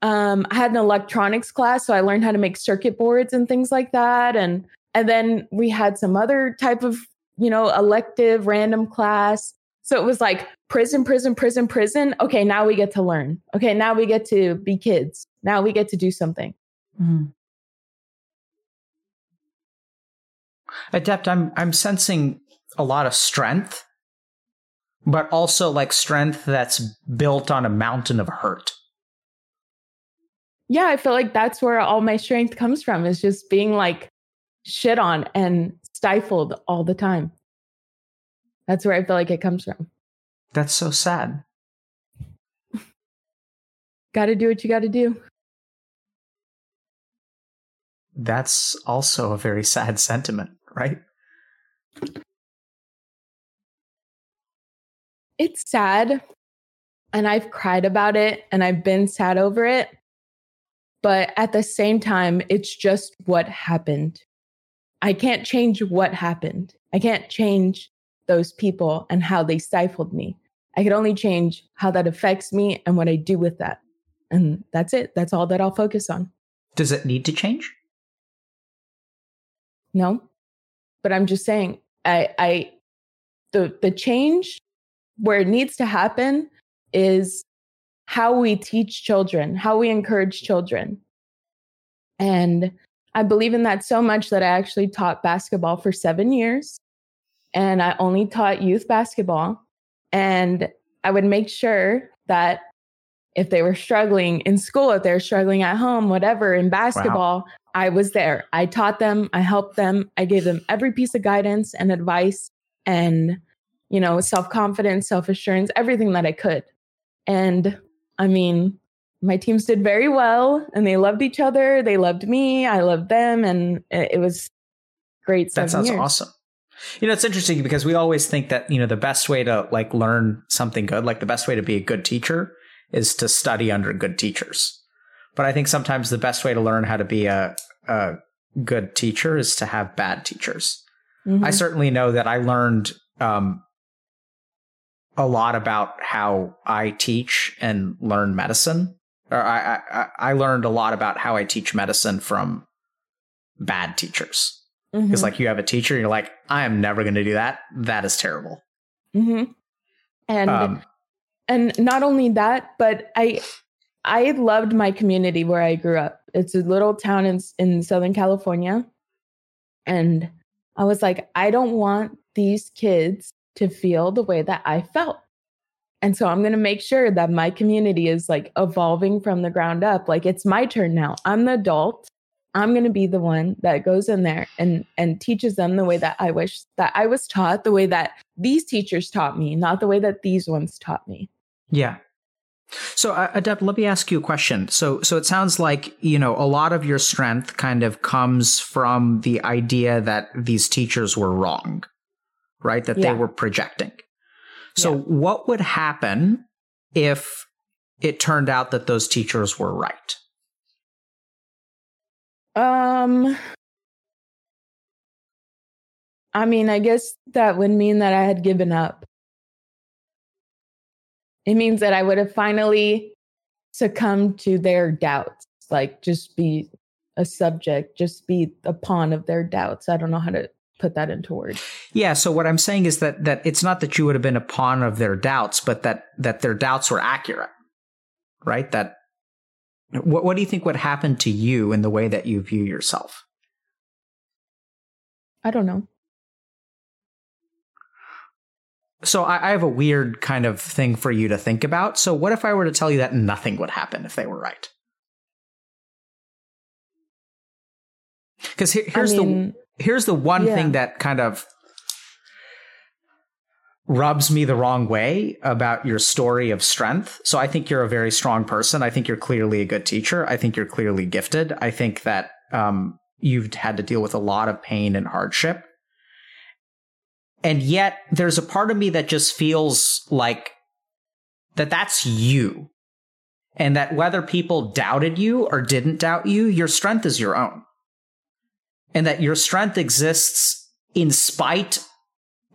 um, I had an electronics class. So I learned how to make circuit boards and things like that. And and then we had some other type of, you know, elective random class. So it was like prison, prison, prison, prison. Okay, now we get to learn. Okay, now we get to be kids. Now we get to do something. Mm-hmm. Adept, I'm I'm sensing a lot of strength, but also like strength that's built on a mountain of hurt. Yeah, I feel like that's where all my strength comes from is just being like shit on and stifled all the time. That's where I feel like it comes from. That's so sad. got to do what you got to do. That's also a very sad sentiment, right? It's sad. And I've cried about it and I've been sad over it. But at the same time, it's just what happened. I can't change what happened. I can't change those people and how they stifled me. I can only change how that affects me and what I do with that. And that's it. That's all that I'll focus on. Does it need to change? No. But I'm just saying I I the the change where it needs to happen is how we teach children, how we encourage children. And I believe in that so much that I actually taught basketball for seven years. And I only taught youth basketball. And I would make sure that if they were struggling in school, if they were struggling at home, whatever, in basketball, wow. I was there. I taught them, I helped them, I gave them every piece of guidance and advice and, you know, self confidence, self assurance, everything that I could. And I mean, my teams did very well and they loved each other. They loved me. I loved them. And it, was great. That sounds years. awesome. You know, it's interesting because we always think that, you know, the best way to like learn something good, like the best way to be a good teacher is to study under good teachers. But I think sometimes the best way to learn how to be a, a good teacher is to have bad teachers. Mm-hmm. I certainly know that I learned um, a lot about how I teach and learn medicine I, I, I learned a lot about how I teach medicine from bad teachers. Because mm-hmm. like you have a teacher, you're like, I am never going to do that. That is terrible. Mm-hmm. And um, and not only that, but I I loved my community where I grew up. It's a little town in in Southern California, and I was like, I don't want these kids to feel the way that I felt. And so I'm going to make sure that my community is like evolving from the ground up. Like it's my turn now. I'm the adult. I'm going to be the one that goes in there and and teaches them the way that I wish that I was taught, the way that these teachers taught me, not the way that these ones taught me. Yeah. So, uh, Adept, let me ask you a question. So, so it sounds like you know a lot of your strength kind of comes from the idea that these teachers were wrong, right? That yeah. they were projecting. So, yeah. what would happen if it turned out that those teachers were right? Um, I mean, I guess that would mean that I had given up. It means that I would have finally succumbed to their doubts, like just be a subject, just be a pawn of their doubts. I don't know how to put that into words. Yeah, so what I'm saying is that that it's not that you would have been a pawn of their doubts, but that that their doubts were accurate. Right? That what what do you think would happen to you in the way that you view yourself? I don't know. So I, I have a weird kind of thing for you to think about. So what if I were to tell you that nothing would happen if they were right? Because here, here's I mean, the here's the one yeah. thing that kind of rubs me the wrong way about your story of strength. So I think you're a very strong person. I think you're clearly a good teacher. I think you're clearly gifted. I think that um, you've had to deal with a lot of pain and hardship. And yet there's a part of me that just feels like that that's you. And that whether people doubted you or didn't doubt you, your strength is your own and that your strength exists in spite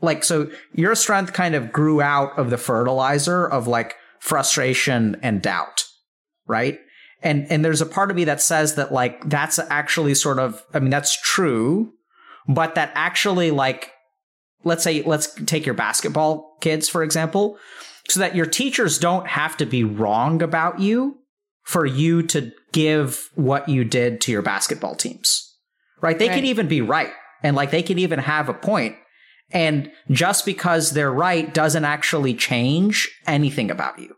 like so your strength kind of grew out of the fertilizer of like frustration and doubt right? And and there's a part of me that says that like that's actually sort of i mean that's true but that actually like let's say let's take your basketball kids for example so that your teachers don't have to be wrong about you for you to give what you did to your basketball teams right? They right. could even be right. And like they can even have a point. And just because they're right doesn't actually change anything about you.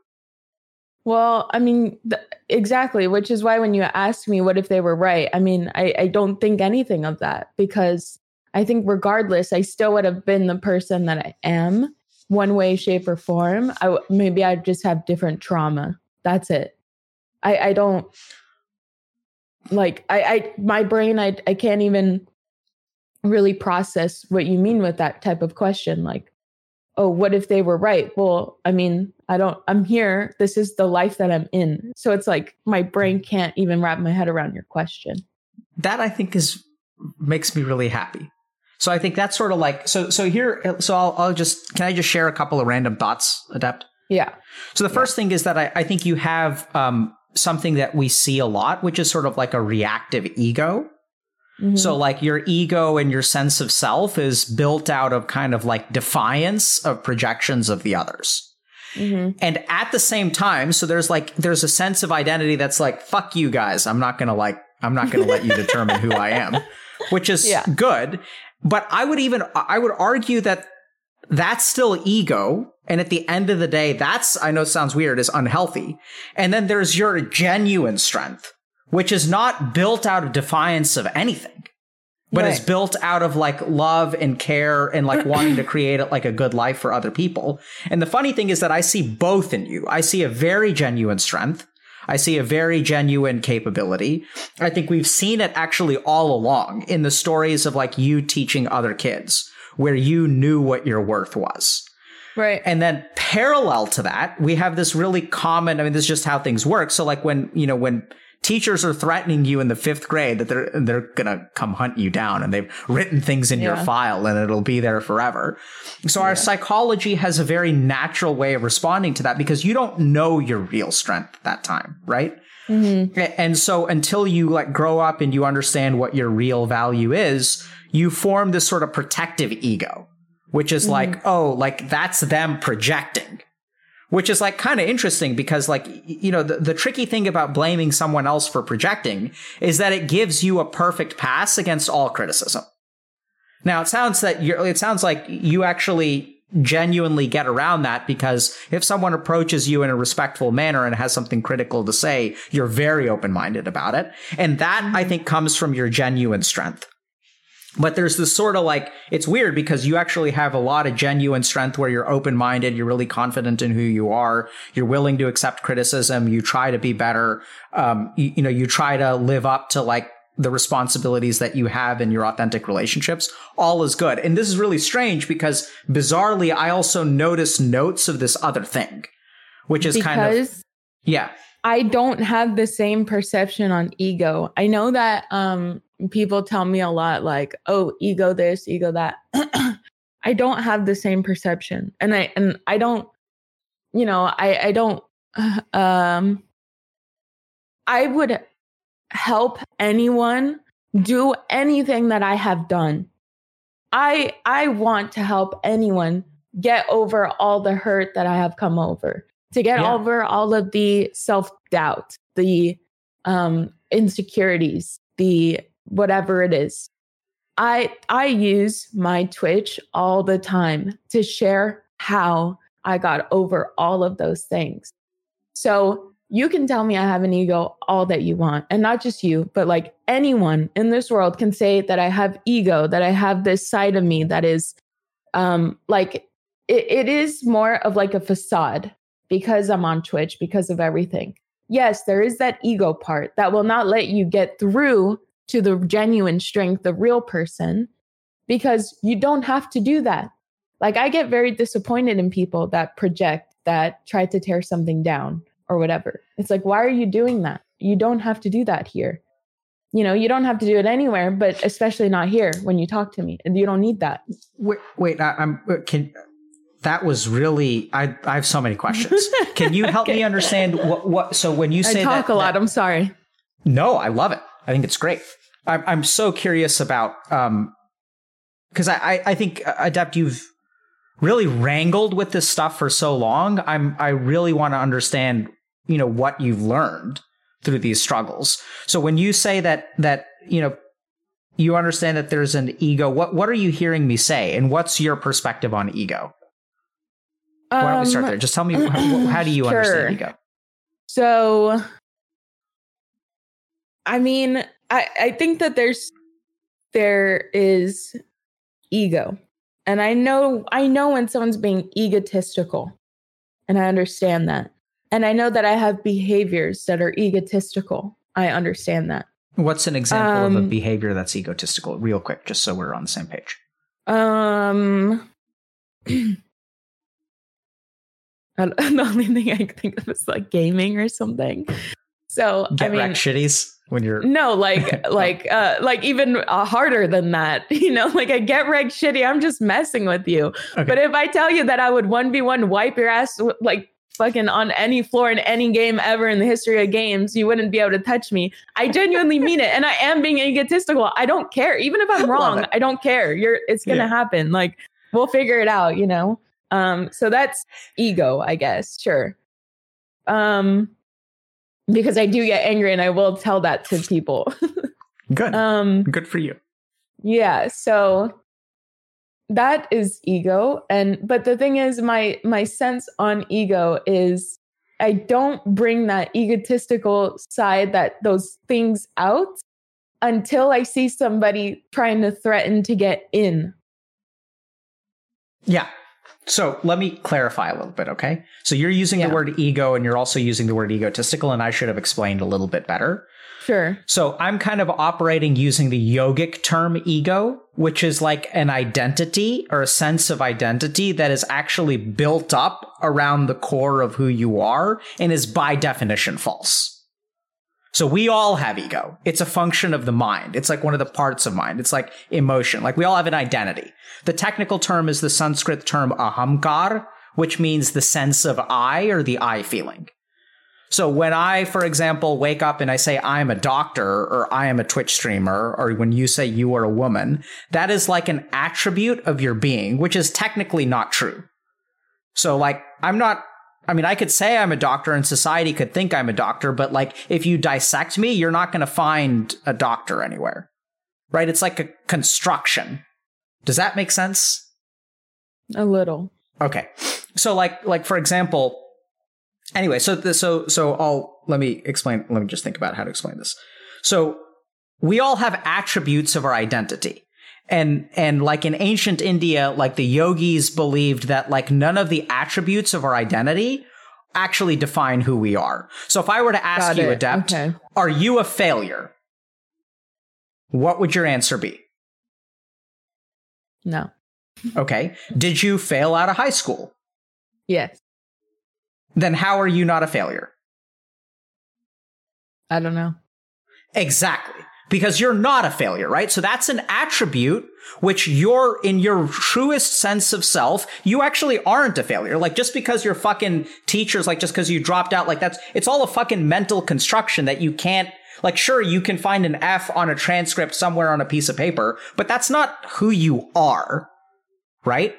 Well, I mean, th- exactly, which is why when you asked me what if they were right, I mean, I, I don't think anything of that because I think regardless, I still would have been the person that I am, one way, shape, or form. I w- maybe I'd just have different trauma. That's it. I, I don't like I, I my brain I I can't even really process what you mean with that type of question like oh what if they were right? Well i mean i don't i'm here. This is the life that i'm in. So it's like my brain can't even wrap my head around your question. That i think is makes me really happy. So i think that's sort of like so so here so i'll, I'll just can i just share a couple of random thoughts adept? Yeah. So the first yeah. thing is that I, I think you have um something that we see a lot, which is sort of like a reactive ego. Mm-hmm. So, like your ego and your sense of self is built out of kind of like defiance of projections of the others. Mm-hmm. And at the same time, so there's like, there's a sense of identity that's like, fuck you guys. I'm not going to like, I'm not going to let you determine who I am, which is yeah. good. But I would even, I would argue that that's still ego. And at the end of the day, that's, I know it sounds weird, is unhealthy. And then there's your genuine strength, which is not built out of defiance of anything, but right. is built out of like love and care and like wanting to create like a good life for other people. And the funny thing is that I see both in you. I see a very genuine strength. I see a very genuine capability. I think we've seen it actually all along in the stories of like you teaching other kids where you knew what your worth was. Right. And then parallel to that, we have this really common, I mean, this is just how things work. So like when, you know, when teachers are threatening you in the fifth grade that they're, they're going to come hunt you down and they've written things in yeah. your file and it'll be there forever. So yeah. our psychology has a very natural way of responding to that because you don't know your real strength at that time, right? Mm-hmm. And so until you like grow up and you understand what your real value is, you form this sort of protective ego which is mm-hmm. like, oh, like that's them projecting. Which is like kind of interesting because like, you know, the, the tricky thing about blaming someone else for projecting is that it gives you a perfect pass against all criticism. Now it sounds that you're, it sounds like you actually genuinely get around that because if someone approaches you in a respectful manner and has something critical to say, you're very open minded about it. And that I think comes from your genuine strength. But there's this sort of like, it's weird because you actually have a lot of genuine strength where you're open minded, you're really confident in who you are, you're willing to accept criticism, you try to be better, um, you, you know, you try to live up to like the responsibilities that you have in your authentic relationships, all is good. And this is really strange because bizarrely, I also notice notes of this other thing, which is because, kind of, yeah. I don't have the same perception on ego. I know that um people tell me a lot like, "Oh, ego this, ego that." I don't have the same perception. And I and I don't you know, I I don't um I would help anyone do anything that I have done. I I want to help anyone get over all the hurt that I have come over, to get yeah. over all of the self-doubt, the um insecurities, the whatever it is. I I use my Twitch all the time to share how I got over all of those things. So you can tell me I have an ego all that you want. And not just you, but like anyone in this world can say that I have ego, that I have this side of me that is um like it, it is more of like a facade because I'm on Twitch, because of everything. Yes, there is that ego part that will not let you get through to the genuine strength, the real person, because you don't have to do that. Like I get very disappointed in people that project, that try to tear something down or whatever. It's like, why are you doing that? You don't have to do that here. You know, you don't have to do it anywhere, but especially not here when you talk to me. And you don't need that. Wait, wait I, am uh, can that was really I I have so many questions. Can you help okay. me understand what what so when you say I talk that, a lot, that, I'm sorry. No, I love it. I think it's great. I'm I'm so curious about um because I, I I think uh, Adept you've really wrangled with this stuff for so long. I'm I really want to understand you know what you've learned through these struggles. So when you say that that you know you understand that there's an ego, what what are you hearing me say, and what's your perspective on ego? Why don't we start there? Just tell me how, how do you sure. understand ego? So, I mean, I I think that there's there is ego, and I know I know when someone's being egotistical, and I understand that. And I know that I have behaviors that are egotistical. I understand that. What's an example um, of a um, behavior that's egotistical? Real quick, just so we're on the same page. Um, the only thing I can think of is like gaming or something. So get I mean, wrecked shitties when you're no like like uh like even uh, harder than that. You know, like I get wrecked shitty. I'm just messing with you. Okay. But if I tell you that I would one v one wipe your ass like fucking on any floor in any game ever in the history of games, you wouldn't be able to touch me. I genuinely mean it. And I am being egotistical. I don't care. Even if I'm wrong, I don't care. You're it's gonna yeah. happen. Like we'll figure it out, you know? Um, so that's ego, I guess. Sure. Um because I do get angry and I will tell that to people. Good. Um good for you. Yeah. So that is ego and but the thing is my my sense on ego is i don't bring that egotistical side that those things out until i see somebody trying to threaten to get in yeah so let me clarify a little bit okay so you're using yeah. the word ego and you're also using the word egotistical and i should have explained a little bit better Sure. So I'm kind of operating using the yogic term ego, which is like an identity or a sense of identity that is actually built up around the core of who you are and is by definition false. So we all have ego. It's a function of the mind. It's like one of the parts of mind. It's like emotion. Like we all have an identity. The technical term is the Sanskrit term ahamkar, which means the sense of I or the I feeling. So when I, for example, wake up and I say I'm a doctor or I am a Twitch streamer, or when you say you are a woman, that is like an attribute of your being, which is technically not true. So like, I'm not, I mean, I could say I'm a doctor and society could think I'm a doctor, but like, if you dissect me, you're not going to find a doctor anywhere, right? It's like a construction. Does that make sense? A little. Okay. So like, like, for example, anyway, so the, so so I'll let me explain. Let me just think about how to explain this. So we all have attributes of our identity. And and like in ancient India, like the yogis believed that like none of the attributes of our identity actually define who we are. So if I were to ask Got you, it. Adept, okay. are you a failure? What would your answer be? No. Okay. Did you fail out of high school? Yes then how are you not a failure? I don't know. Exactly. Because you're not a failure, right? So that's an attribute which you're in your truest sense of self, you actually aren't a failure. Like just because your fucking teachers, like just because you dropped out, like that's, it's all a fucking mental construction that you can't, like sure, you can find an F on a transcript somewhere on a piece of paper, but that's not who you are, right?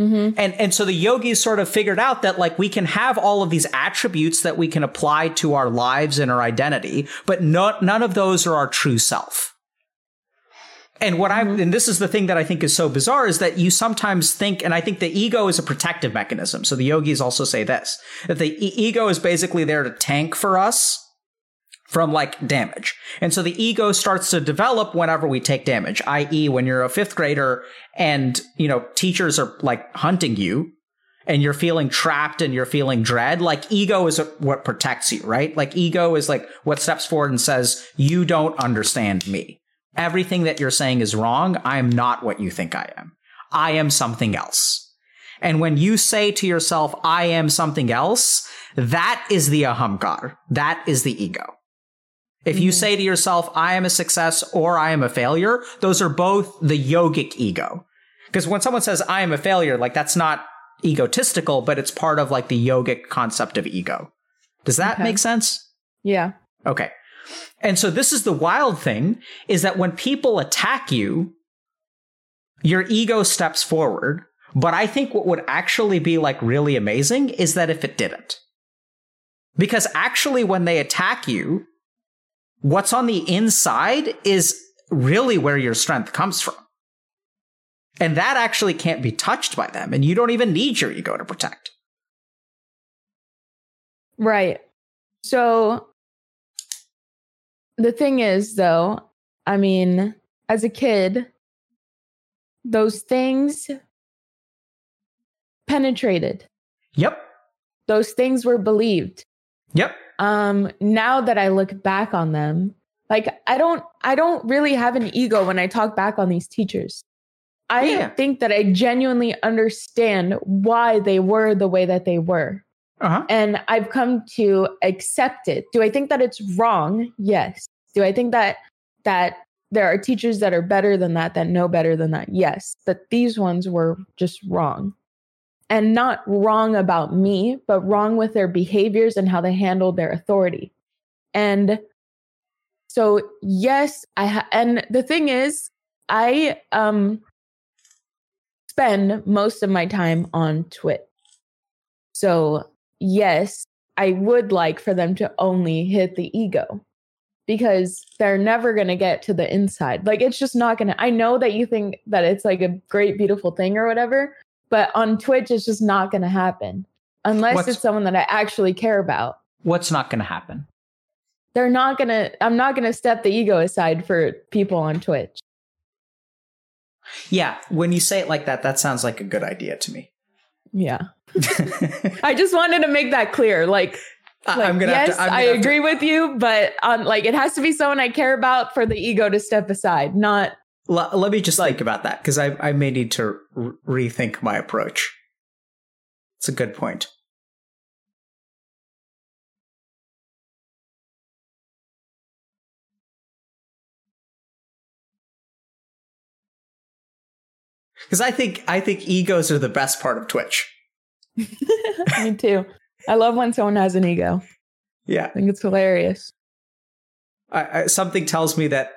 Mm-hmm. And and so the yogis sort of figured out that like we can have all of these attributes that we can apply to our lives and our identity, but no, none of those are our true self. And what I and this is the thing that I think is so bizarre is that you sometimes think, and I think the ego is a protective mechanism. So the yogis also say this that the e- ego is basically there to tank for us from like damage. And so the ego starts to develop whenever we take damage, i.e., when you're a fifth grader and, you know, teachers are like hunting you and you're feeling trapped and you're feeling dread, like ego is what protects you, right? Like ego is like what steps forward and says, you don't understand me. Everything that you're saying is wrong. I am not what you think I am. I am something else. And when you say to yourself, I am something else, that is the ahamkar. That is the ego. If you mm-hmm. say to yourself, I am a success or I am a failure, those are both the yogic ego. Because when someone says, I am a failure, like that's not egotistical, but it's part of like the yogic concept of ego. Does that Okay. make sense? Yeah. Okay. And so this is the wild thing is that when people attack you, your ego steps forward. But I think what would actually be like really amazing is that if it didn't. Because actually, when they attack you, what's on the inside is really where your strength comes from. And that actually can't be touched by them. And you don't even need your ego to protect. Right. So the thing is, though, I mean, as a kid, those things penetrated, Yep. those things were believed. Yep. Um, now that I look back on them, like I don't I don't really have an ego when I talk back on these teachers. I Yeah. think that I genuinely understand why they were the way that they were. Uh huh. and I've come to accept it. Do I think that it's wrong? Yes. Do I think that that there are teachers that are better than that that know better than that? Yes. But these ones were just wrong. And not wrong about me, but wrong with their behaviors and how they handled their authority. And so yes, I ha- and the thing is I um spend most of my time on Twitch. So, yes, I would like for them to only hit the ego because they're never going to get to the inside. Like, it's just not going to. I know that you think that it's like a great, beautiful thing or whatever, but on Twitch, it's just not going to happen unless What's- it's someone that I actually care about. What's not going to happen? They're not going to, I'm not going to step the ego aside for people on Twitch. Yeah, when you say it like that, that sounds like a good idea to me. Yeah. I just wanted to make that clear. Like, I- Like, I'm gonna. yes, have to, I'm gonna to- agree with you, but um, like it has to be someone I care about for the ego to step aside, not L- let me just think about that because I I may need to r- rethink my approach. It's a good point. Because I think I think egos are the best part of Twitch. me too. I love when someone has an ego. Yeah, I think it's hilarious. I, I, something tells me that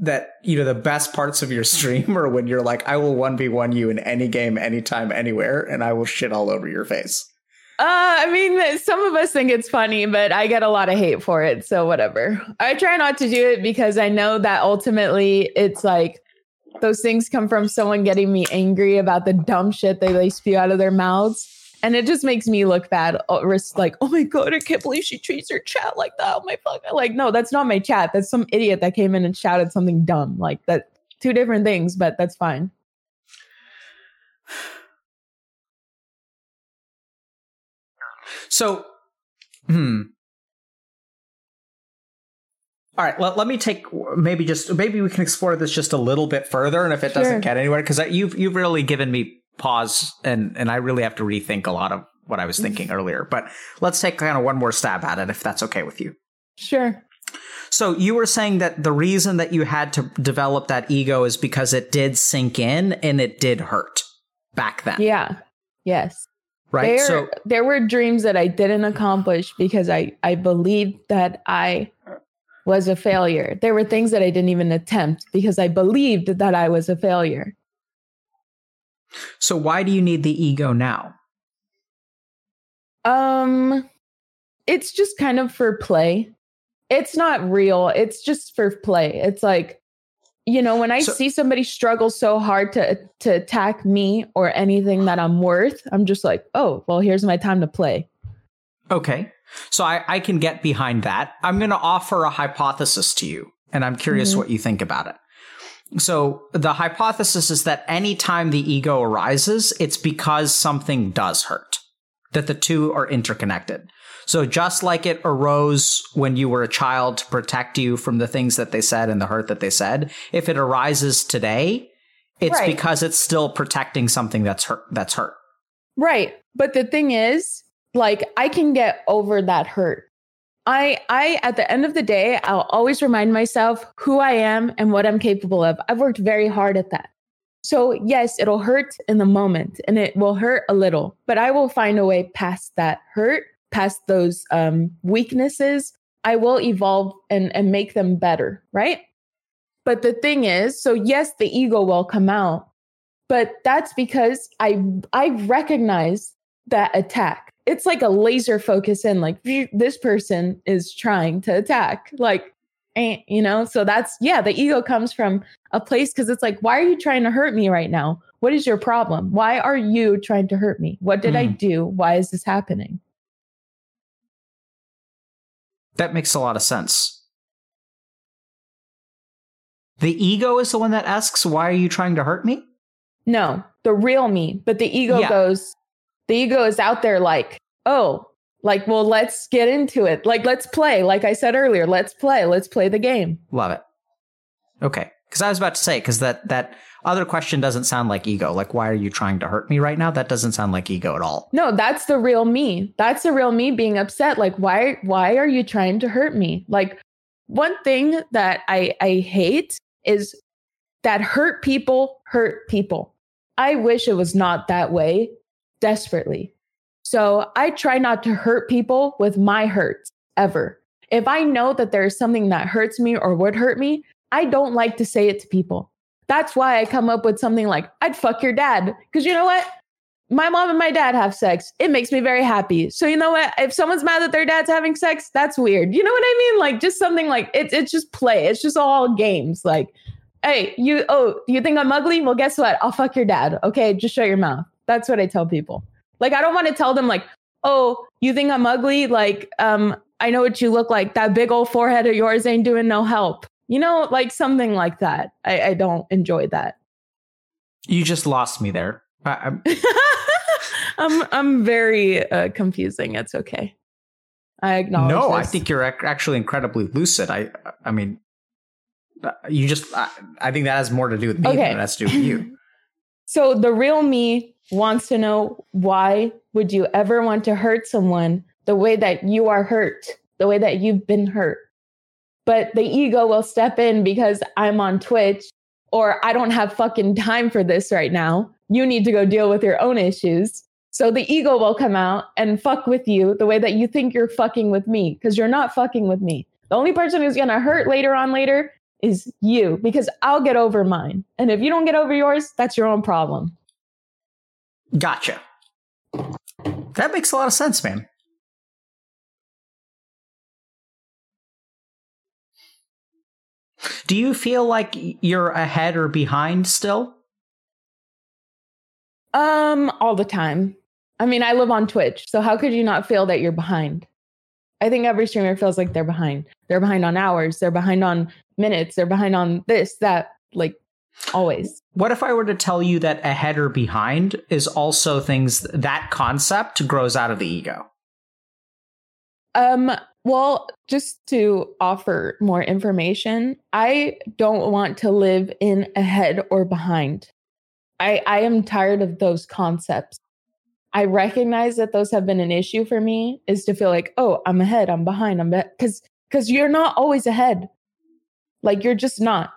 that you know the best parts of your stream are when you're like, I will one v one you in any game, anytime, anywhere, and I will shit all over your face. Uh, I mean, some of us think it's funny, but I get a lot of hate for it. So whatever. I try not to do it because I know that ultimately it's like those things come from someone getting me angry about the dumb shit that they spew out of their mouths. And it just makes me look bad. Or like, oh my God, I can't believe she treats her chat like that. Oh my fuck. Like, no, that's not my chat. That's some idiot that came in and shouted something dumb. Like that two different things, but that's fine. So, hmm. All right, let, let me take maybe just maybe we can explore this just a little bit further, and if it Sure. doesn't get anywhere, because you've you've really given me pause, and and I really have to rethink a lot of what I was mm-hmm. thinking earlier. But let's take kind of one more stab at it, if that's okay with you. Sure. So you were saying that the reason that you had to develop that ego is because it did sink in and it did hurt back then. Yeah. Yes. Right. There, so there were dreams that I didn't accomplish because I, I believed that I was a failure. There were things that I didn't even attempt because I believed that I was a failure. So why do you need the ego now? Um it's just kind of for play. It's not real. It's just for play. It's like you know, when I So- see somebody struggle so hard to to attack me or anything that I'm worth, I'm just like, "Oh, well, here's my time to play." Okay. So I, I can get behind that. I'm going to offer a hypothesis to you, and I'm curious Mhm. what you think about it. So the hypothesis is that anytime the ego arises, it's because something does hurt, that the two are interconnected. So just like it arose when you were a child to protect you from the things that they said and the hurt that they said, if it arises today, it's Right. because it's still protecting something that's hurt that's hurt. Right. But the thing is, like I can get over that hurt. I I at the end of the day, I'll always remind myself who I am and what I'm capable of. I've worked very hard at that. So, yes, it'll hurt in the moment and it will hurt a little, but I will find a way past that hurt, past those um, weaknesses. I will evolve and, and make them better, right? But the thing is, so yes, the ego will come out, but that's because I I recognize that attack. It's like a laser focus in like this person is trying to attack. Like you know, so that's yeah, the ego comes from a place cuz it's like why are you trying to hurt me right now? What is your problem? Why are you trying to hurt me? What did I Mhm. do? Why is this happening? That makes a lot of sense. The ego is the one that asks, Why are you trying to hurt me? No, the real me. But the ego Yeah. goes, the ego is out there like, oh, like, well, let's get into it. Like, let's play. Like I said earlier, let's play. Let's play the game. Love it. Okay. Because I was about to say, because that, that other question doesn't sound like ego. Like, why are you trying to hurt me right now? That doesn't sound like ego at all. No, that's the real me. That's the real me being upset. Like, why, why are you trying to hurt me? Like, one thing that I, I hate is that hurt people hurt people. I wish it was not that way desperately. So I try not to hurt people with my hurts ever. If I know that there's something that hurts me or would hurt me, I don't like to say it to people. That's why I come up with something like, I'd fuck your dad. Because you know what? My mom and my dad have sex. It makes me very happy. So you know what? If someone's mad that their dad's having sex, that's weird. You know what I mean? Like just something like it's it's just play. It's just all games. Like, hey, you oh, you think I'm ugly? Well, guess what? I'll fuck your dad. Okay, just shut your mouth. That's what I tell people. Like I don't want to tell them like, oh, you think I'm ugly? Like, um, I know what you look like. That big old forehead of yours ain't doing no help. You know, like something like that. I, I don't enjoy that. You just lost me there. I, I'm, I'm I'm very uh, confusing. It's okay. I acknowledge. no, I think you're ac- actually incredibly lucid. I, I mean, uh, you just, I, I think that has more to do with me Okay. than it has to do with you. So the real me wants to know why would you ever want to hurt someone the way that you are hurt, the way that you've been hurt. But the ego will step in because I'm on Twitch or I don't have fucking time for this right now. You need to go deal with your own issues. So the ego will come out and fuck with you the way that you think you're fucking with me because you're not fucking with me. The only person who's going to hurt later on later is you because I'll get over mine. And if you don't get over yours, that's your own problem. Gotcha. That makes a lot of sense, man. Do you feel like you're ahead or behind still? Um, all the time. I mean, I live on Twitch, so how could you not feel that you're behind? I think every streamer feels like they're behind. They're behind on hours, they're behind on minutes, they're behind on this, that, like always. What if I were to tell you that ahead or behind is also things that concept grows out of the ego? Um, well, just to offer more information, I don't want to live in ahead or behind. I I am tired of those concepts. I recognize that those have been an issue for me is to feel like, oh, I'm ahead, I'm behind, I'm because because you're not always ahead. Like you're just not.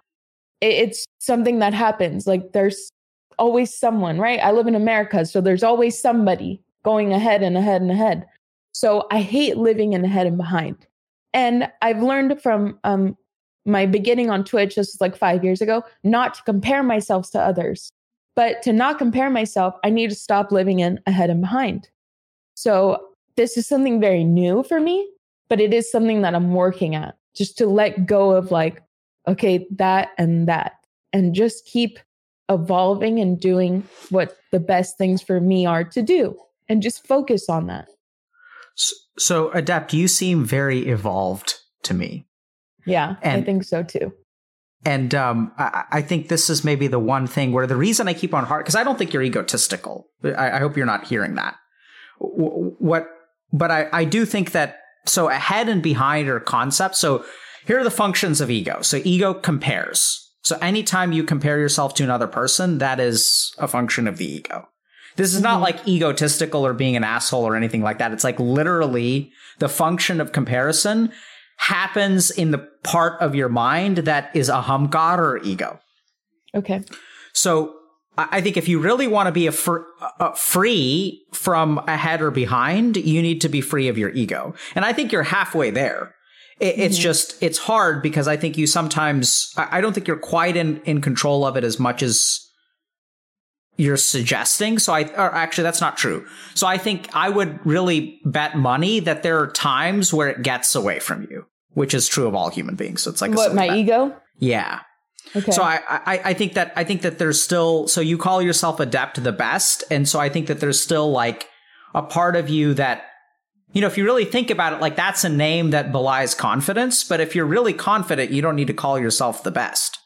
It's something that happens. Like there's always someone, right? I live in America, so there's always somebody going ahead and ahead and ahead. So I hate living in ahead and behind. And I've learned from um, my beginning on Twitch, this was like five years ago, not to compare myself to others. But to not compare myself, I need to stop living in ahead and behind. So this is something very new for me, but it is something that I'm working at just to let go of like, okay, that and that, and just keep evolving and doing what the best things for me are to do and just focus on that. So, so Adept, you seem very evolved to me. Yeah, and, I think so too. And um, I, I, think this is maybe the one thing where the reason I keep on hard because I don't think you're egotistical. I, I, hope you're not hearing that. What, but I, I do think that so ahead and behind are concepts. So here are the functions of ego. So ego compares. So anytime you compare yourself to another person, that is a function of the ego. This is not mm-hmm. like egotistical or being an asshole or anything like that. It's like literally the function of comparison happens in the part of your mind that is ahamkar or ego. Okay. So I think if you really want to be a fr- uh, free from ahead or behind, you need to be free of your ego. And I think you're halfway there. It, mm-hmm. It's just, it's hard because I think you sometimes, I don't think you're quite in, in control of it as much as you're suggesting. So I, or actually, that's not true. So I think I would really bet money that there are times where it gets away from you, which is true of all human beings. So it's like what my bet. ego. Yeah. Okay. So I, I, I think that I think that there's still so you call yourself adept the best, and so I think that there's still like a part of you that you know if you really think about it, like that's a name that belies confidence. But if you're really confident, you don't need to call yourself the best.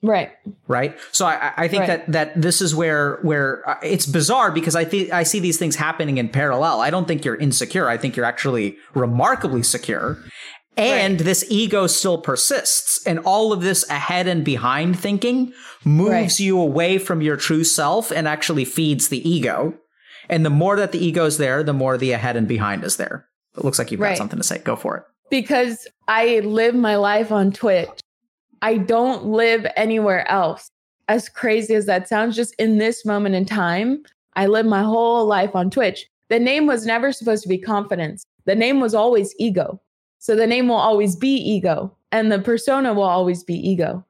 Right. Right. So I, I think right. that that this is where where uh, it's bizarre because I think I see these things happening in parallel. I don't think you're insecure. I think you're actually remarkably secure. And right. this ego still persists. And all of this ahead and behind thinking moves right. you away from your true self and actually feeds the ego. And the more that the ego is there, the more the ahead and behind is there. It looks like you've got something to say. Go for it. Because I live my life on Twitch I don't live anywhere else. As crazy as that sounds, just in this moment in time, I live my whole life on Twitch. The name was never supposed to be confidence. The name was always ego. So the name will always be ego and the persona will always be ego.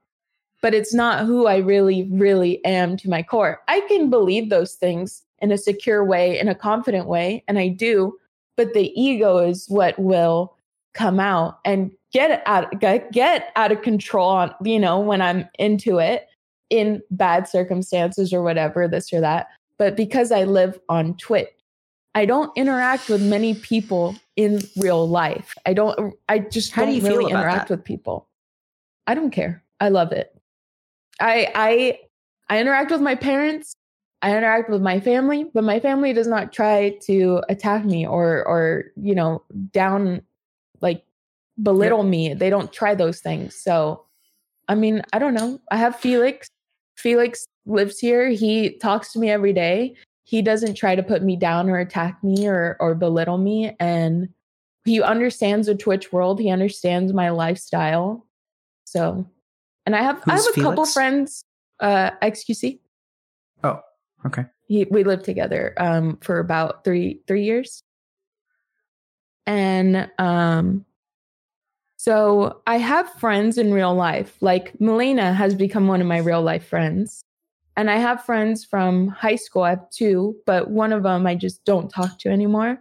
But it's not who I really, really am to my core. I can believe those things in a secure way, in a confident way, and I do. But the ego is what will come out and get out get, get out of control on you know when i'm into it in bad circumstances or whatever this or that but because i live on twitch i don't interact with many people in real life i don't i just How don't do really interact that? with people i don't care i love it i i i interact with my parents I interact with my family, but my family does not try to attack me or or you know down like belittle yeah. me. They don't try those things. So, I mean, I don't know. I have Felix. Felix lives here. He talks to me every day. He doesn't try to put me down or attack me or or belittle me and he understands the Twitch world. He understands my lifestyle. So, and I have Who's I have a Felix? couple friends uh XQC. Okay. He, we lived together um for about 3 3 years. And um so I have friends in real life. Like Melina has become one of my real life friends. And I have friends from high school. I have two, but one of them I just don't talk to anymore.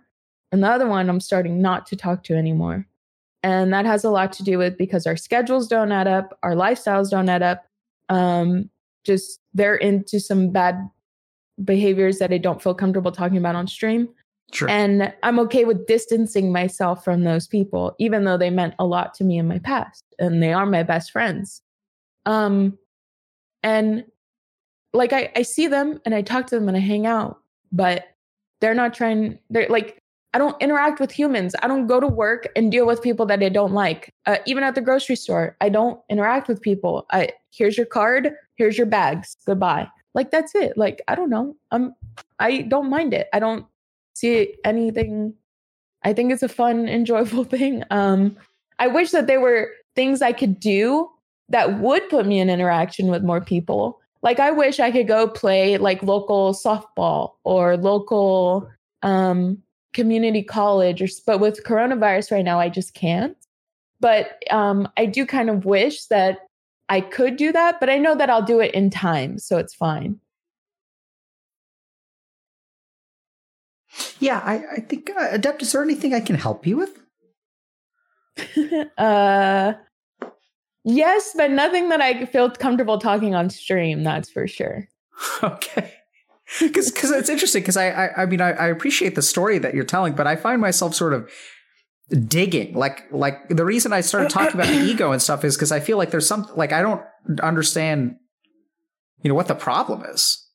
And the other one I'm starting not to talk to anymore. And that has a lot to do with because our schedules don't add up, our lifestyles don't add up. Um, just they're into some bad behaviors that I don't feel comfortable talking about on stream. Sure. And I'm okay with distancing myself from those people, even though they meant a lot to me in my past and they are my best friends. Um, and like I, I see them and I talk to them and I hang out, but they're not trying, they're like, I don't interact with humans. I don't go to work and deal with people that I don't like. Uh, even at the grocery store, I don't interact with people. I here's your card, here's your bags, goodbye. Like that's it. Like I don't know. I'm I don't mind it. I don't see anything. I think it's a fun, enjoyable thing. Um, I wish that there were things I could do that would put me in interaction with more people. Like I wish I could go play like local softball or local um, community college or but with coronavirus right now I just can't. But um, I do kind of wish that I could do that, but I know that I'll do it in time, so it's fine. Yeah, I, I think uh, Adept. Is there anything I can help you with? uh, yes, but nothing that I feel comfortable talking on stream. That's for sure. Okay. Because because it's interesting because I, I I mean I, I appreciate the story that you're telling, but I find myself sort of digging like like the reason i started talking about the ego and stuff is because i feel like there's some like i don't understand you know what the problem is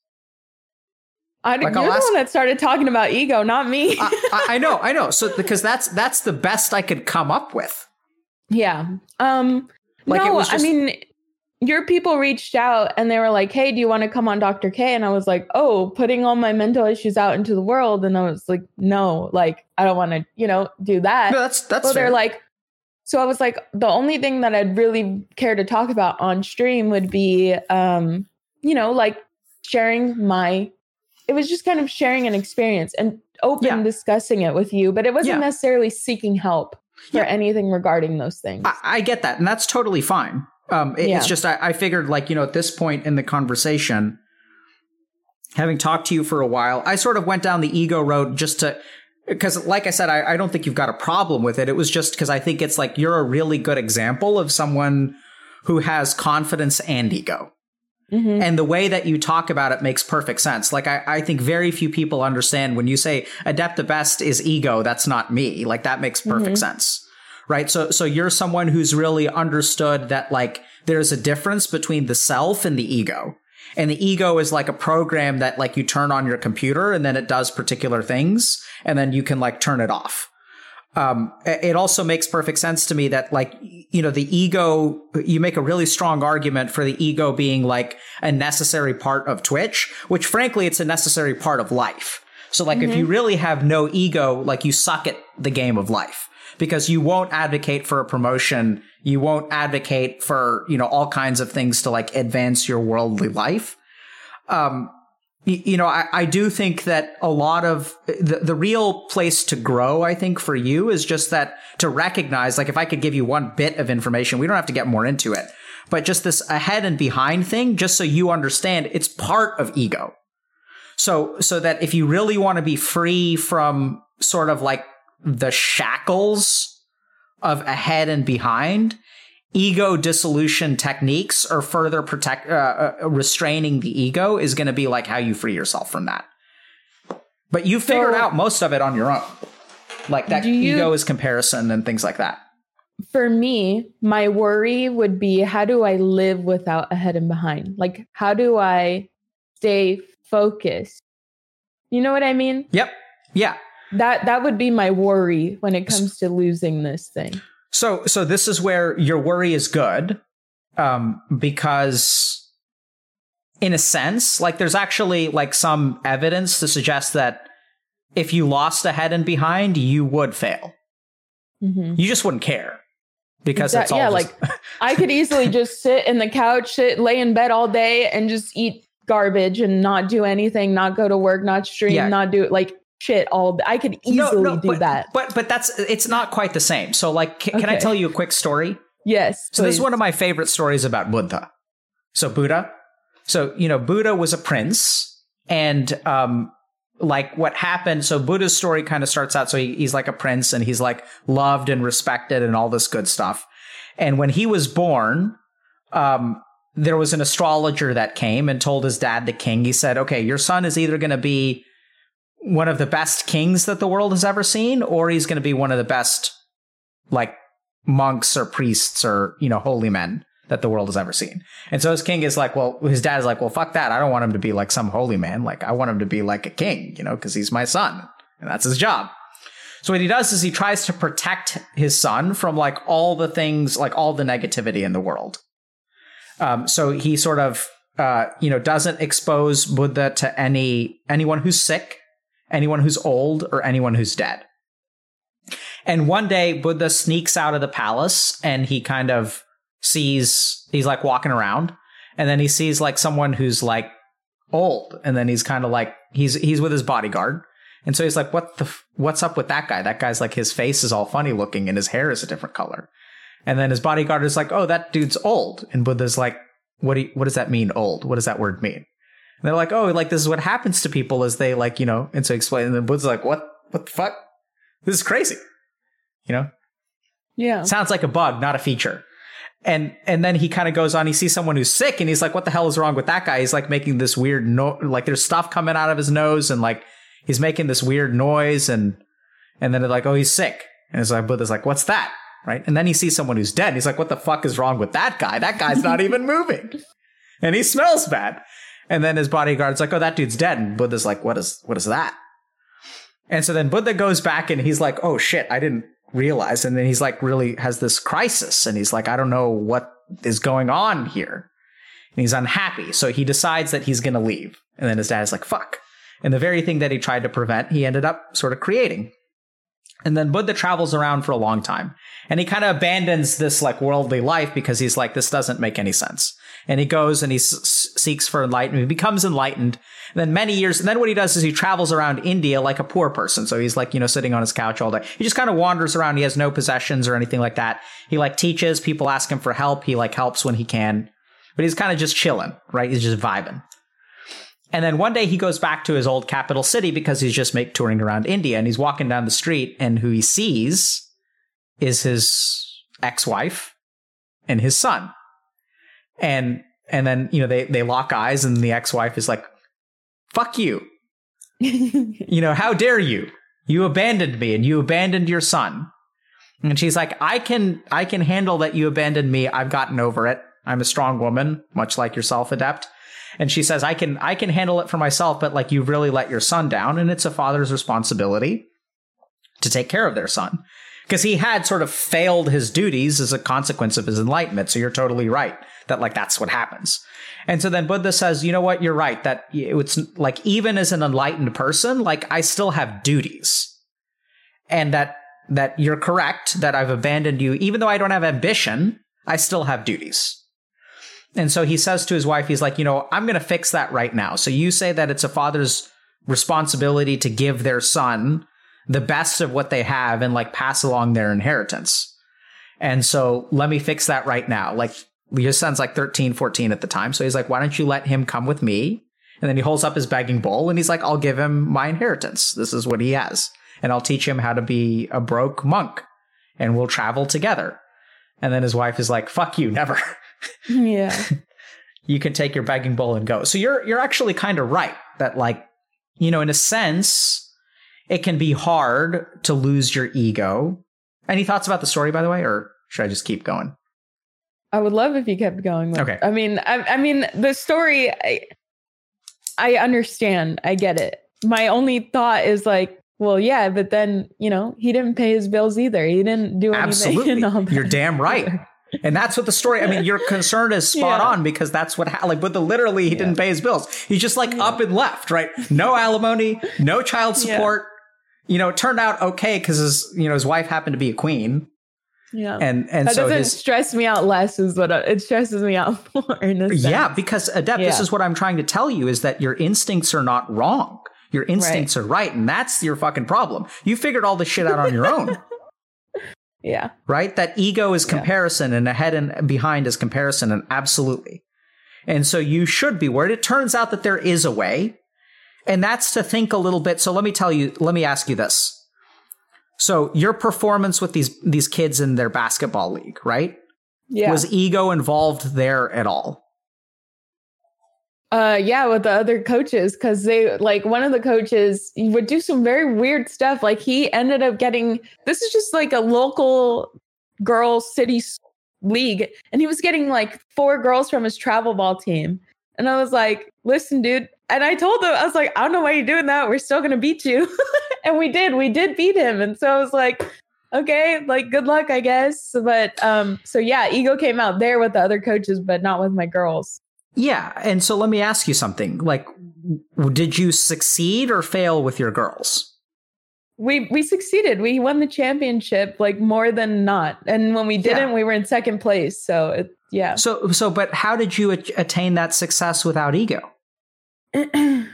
I, like you're I'll the one that started talking about ego, not me. I, I, know, I know. So because that's that's the best I could come up with. Yeah. Um. Like no, just, I mean, your people reached out and they were like, "Hey, do you want to come on Dr. K?" And I was like, "Oh, putting all my mental issues out into the world." And I was like, "No, like I don't want to, you know, do that." No, that's that's. So they're like, so I was like, the only thing that I'd really care to talk about on stream would be, um, you know, like sharing my. It was just kind of sharing an experience and open yeah. discussing it with you, but it wasn't yeah. necessarily seeking help for yeah. anything regarding those things. I, I, get that, and that's totally fine. Um, it, yeah. It's just I, I figured like you know at this point in the conversation, having talked to you for a while, I sort of went down the ego road just to because like I said, I, I, don't think you've got a problem with it. It was just because I think it's like you're a really good example of someone who has confidence and ego. Mm-hmm. And the way that you talk about it makes perfect sense. Like I, I think very few people understand when you say adept the best is ego, that's not me. Like that makes perfect mm-hmm. sense right? So, so you're someone who's really understood that like there's a difference between the self and the ego. And the ego is like a program that like you turn on your computer and then it does particular things and then you can like turn it off. Um, it also makes perfect sense to me that like, you know, the ego, you make a really strong argument for the ego being like a necessary part of Twitch, which frankly, it's a necessary part of life. So like, mm-hmm. if you really have no ego, like you suck at the game of life because you won't advocate for a promotion. You won't advocate for, you know, all kinds of things to like advance your worldly life. Um, you know, I, I do think that a lot of the, the real place to grow, I think for you is just that to recognize, like if I could give you one bit of information, we don't have to get more into it, but just this ahead and behind thing, just so you understand it's part of ego. So, so that if you really want to be free from sort of like the shackles of ahead and behind, ego dissolution techniques or further protect uh, uh, restraining the ego is going to be like how you free yourself from that. But you figured so, out most of it on your own. Like that you, ego is comparison and things like that. For me, my worry would be how do I live without ahead and behind? Like how do I stay focused? You know what I mean? Yep. Yeah that that would be my worry when it comes to losing this thing. So so this is where your worry is good um because in a sense like there's actually like some evidence to suggest that if you lost ahead and behind you would fail. Mm-hmm. You just wouldn't care because it's all yeah just- like I could easily just sit in the couch, sit lay in bed all day and just eat garbage and not do anything, not go to work, not stream, yeah. not do it like shit all I could easily no, no, do but, that. But but that's it's not quite the same. So like can, okay. can I tell you a quick story? Yes. So please. this is one of my favorite stories about Buddha. So Buddha. So, you know, Buddha was a prince and um like what happened so buddha's story kind of starts out so he, he's like a prince and he's like loved and respected and all this good stuff and when he was born um there was an astrologer that came and told his dad the king he said okay your son is either going to be one of the best kings that the world has ever seen, or he's going to be one of the best, like, monks or priests or, you know, holy men that the world has ever seen. And so his king is like, well, his dad is like, well, fuck that. I don't want him to be like some holy man. Like, I want him to be like a king, you know, because he's my son and that's his job. So what he does is he tries to protect his son from like all the things, like all the negativity in the world. Um, so he sort of, uh, you know, doesn't expose Buddha to any anyone who's sick anyone who's old, or anyone who's dead. And one day, Buddha sneaks out of the palace and he kind of sees, he's like walking around and then he sees like someone who's like old. And then he's kind of like, he's, he's with his bodyguard. And so he's like, what the, what's up with that guy? That guy's like, his face is all funny looking and his hair is a different color. And then his bodyguard is like, oh, that dude's old. And Buddha's like, what do you, what does that mean, old? What does that word mean? And they're like, oh, like this is what happens to people as they like, you know, and so explain. And then Buddha's like, what, what the fuck? This is crazy. You know, Yeah. sounds like a bug, not a feature. And and then he kind of goes on. He sees someone who's sick, and he's like, "What the hell is wrong with that guy?" He's like making this weird no, like there's stuff coming out of his nose, and like he's making this weird noise, and and then they're like, "Oh, he's sick." And it's like Buddha's like, "What's that?" Right? And then he sees someone who's dead. He's like, "What the fuck is wrong with that guy? That guy's not even moving, and he smells bad." And then his bodyguard's like, "Oh, that dude's dead." And Buddha's like, "What is what is that?" And so then Buddha goes back and he's like, "Oh shit, I didn't realize." And then he's like, really has this crisis, and he's like, "I don't know what is going on here." And he's unhappy, so he decides that he's going to leave. And then his dad is like, "Fuck!" And the very thing that he tried to prevent, he ended up sort of creating. And then Buddha travels around for a long time, and he kind of abandons this like worldly life because he's like, "This doesn't make any sense." And he goes and he s- seeks for enlightenment. He becomes enlightened. And then many years, and then what he does is he travels around India like a poor person. So he's like, you know, sitting on his couch all day. He just kind of wanders around. He has no possessions or anything like that. He like teaches. People ask him for help. He like helps when he can. But he's kind of just chilling, right? He's just vibing. And then one day he goes back to his old capital city because he's just make touring around India and he's walking down the street and who he sees is his ex-wife and his son. And and then, you know, they they lock eyes and the ex-wife is like, "Fuck you." You know, how dare you? You abandoned me and you abandoned your son. And she's like, "I can I can handle that you abandoned me. I've gotten over it. I'm a strong woman, much like yourself, adept." And she says, "I can I can handle it for myself, but like you've really let your son down and it's a father's responsibility to take care of their son." Because he had sort of failed his duties as a consequence of his enlightenment. So you're totally right that like that's what happens. And so then Buddha says, you know what, you're right, that it's like even as an enlightened person, like I still have duties. And that that you're correct, that I've abandoned you, even though I don't have ambition, I still have duties. And so he says to his wife, he's like, you know, I'm gonna fix that right now. So you say that it's a father's responsibility to give their son the best of what they have and like pass along their inheritance. And so let me fix that right now. Like your son's like 13, 14 at the time. So he's like, why don't you let him come with me? And then he holds up his begging bowl and he's like, I'll give him my inheritance. This is what he has. And I'll teach him how to be a broke monk and we'll travel together. And then his wife is like, fuck you, never. yeah. you can take your begging bowl and go. So you're you're actually kind of right that like, you know, in a sense, it can be hard to lose your ego. Any thoughts about the story, by the way, or should I just keep going? I would love if you kept going. With, Okay. I mean, I, I mean, the story. I, I understand. I get it. My only thought is like, well, yeah, but then you know he didn't pay his bills either. He didn't do anything. Absolutely. and all that. You're damn right. And that's what the story. I mean, your concern is spot Yeah. on because that's what ha- like. But the literally, he didn't pay his bills. He's just like up and left, right? No alimony, no child Yeah. support. You know, it turned out okay because his you know his wife happened to be a queen, Yeah. and and that so doesn't his stress me out less. Is what I, it stresses me out more. In a sense. yeah because adept. This is what I'm trying to tell you is that your instincts are not wrong. Your instincts are right, and that's your fucking problem. You figured all this shit out on your own. Yeah. right? That ego is Yeah. comparison and ahead and behind is comparison and absolutely. And so you should be worried. It turns out that there is a way. And that's to think a little bit. So let me tell you, let me ask you this. So your performance with these these kids in their basketball league, right? Yeah. Was ego involved there at all? Uh, yeah, with the other coaches, because they like one of the coaches would do some very weird stuff. Like he ended up getting this is just like a local girls city league, and he was getting like four girls from his travel ball team. And I was like, "Listen, dude." And I told him, I was like, "I don't know why you're doing that. We're still gonna beat you." and we did. We did beat him. And so I was like, "Okay, like good luck, I guess." But um, so yeah, ego came out there with the other coaches, but not with my girls. Yeah. And so let me ask you something. Like, did you succeed or fail with your girls? we we succeeded. We won the championship like more than not. And when we didn't, Yeah. we were in second place. So it, yeah. So so but how did you at- attain that success without ego? I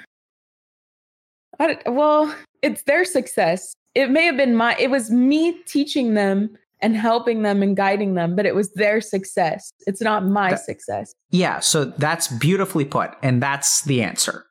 well, it's their success. It may have been my. It was me teaching them and helping them and guiding them, but it was their success. It's not my That- success. Yeah, so that's beautifully put and that's the answer.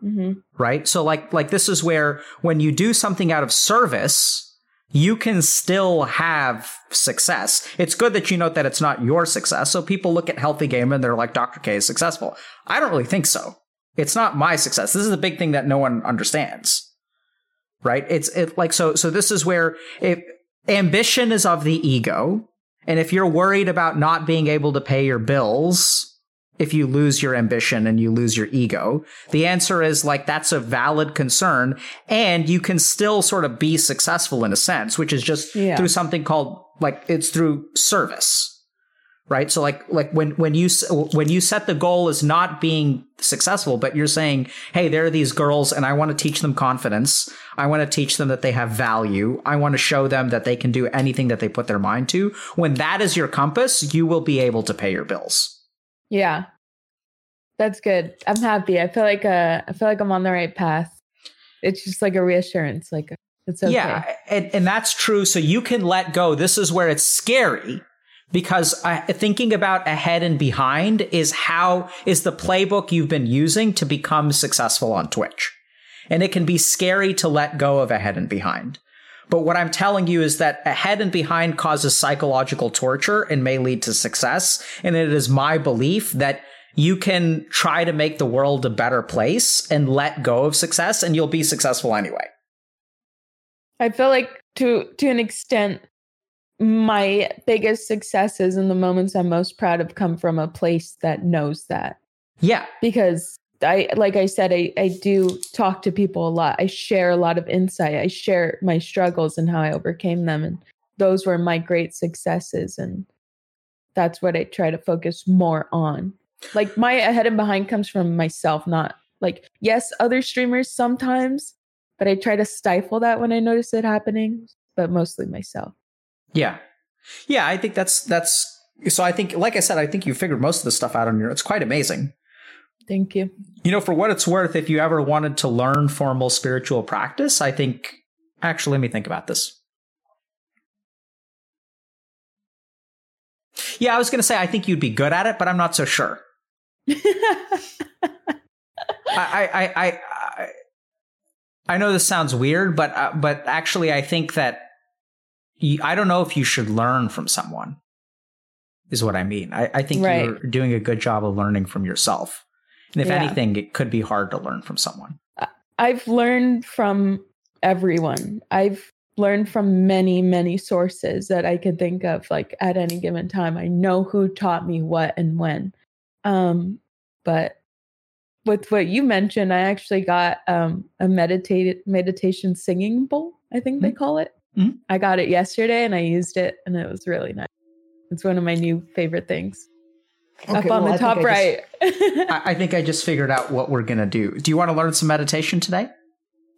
hmm right? So like like this is where when you do something out of service you can still have success. It's good that you note that it's not your success. So people look at Healthy Gamer and they're like dr k is successful. I don't really think so. It's not my success. This is a big thing that no one understands. Right? It's it like so so this is where if ambition is of the ego. And if you're worried about not being able to pay your bills if you lose your ambition and you lose your ego the answer is like that's a valid concern. And you can still sort of be successful in a sense which is just Yeah. through something called like it's through service right so like like when when you when you set the goal as not being successful but you're saying hey there are these girls and i want to teach them confidence i want to teach them that they have value i want to show them that they can do anything that they put their mind to when that is your compass you will be able to pay your bills Yeah, that's good. I'm happy. I feel like uh, I feel like I'm on the right path. It's just like a reassurance. Like it's okay. Yeah, and, and that's true. So you can let go. This is where it's scary because I, thinking about ahead and behind is how is the playbook you've been using to become successful on Twitch. And it can be scary to let go of ahead and behind. But what I'm telling you is that ahead and behind causes psychological torture and may lead to success. And it is my belief that you can try to make the world a better place and let go of success and you'll be successful anyway. I feel like to to an extent, my biggest successes and the moments I'm most proud of come from a place that knows that. Yeah. because I like I said I I do talk to people a lot. I share a lot of insight. I share my struggles and how I overcame them and those were my great successes and that's what I try to focus more on. Like my ahead and behind comes from myself, not like yes, other streamers sometimes, but I try to stifle that when I notice it happening, but mostly myself. Yeah. Yeah, I think that's that's so I think like I said, I think you figured most of the stuff out on your it's quite amazing. Thank you. You know, for what it's worth, if you ever wanted to learn formal spiritual practice, I think actually let me think about this. Yeah, I was gonna say I think you'd be good at it, but I'm not so sure. I, I, I, I, I know this sounds weird, but uh, but actually, I think that I don't know if you should learn from someone. Is what I mean. I, I think Right. you're doing a good job of learning from yourself, and if Yeah. anything, it could be hard to learn from someone. I've learned from everyone. I've learned from many, many sources that I could think of, like at any given time. I know who taught me what and when. Um, but with what you mentioned, I actually got um, a meditate meditation singing bowl. I think they call it. Mhm. I got it yesterday and I used it, and it was really nice. It's one of my new favorite things. Up on well, the top think I right. I, I think I just figured out what we're gonna do. Do you want to learn some meditation today?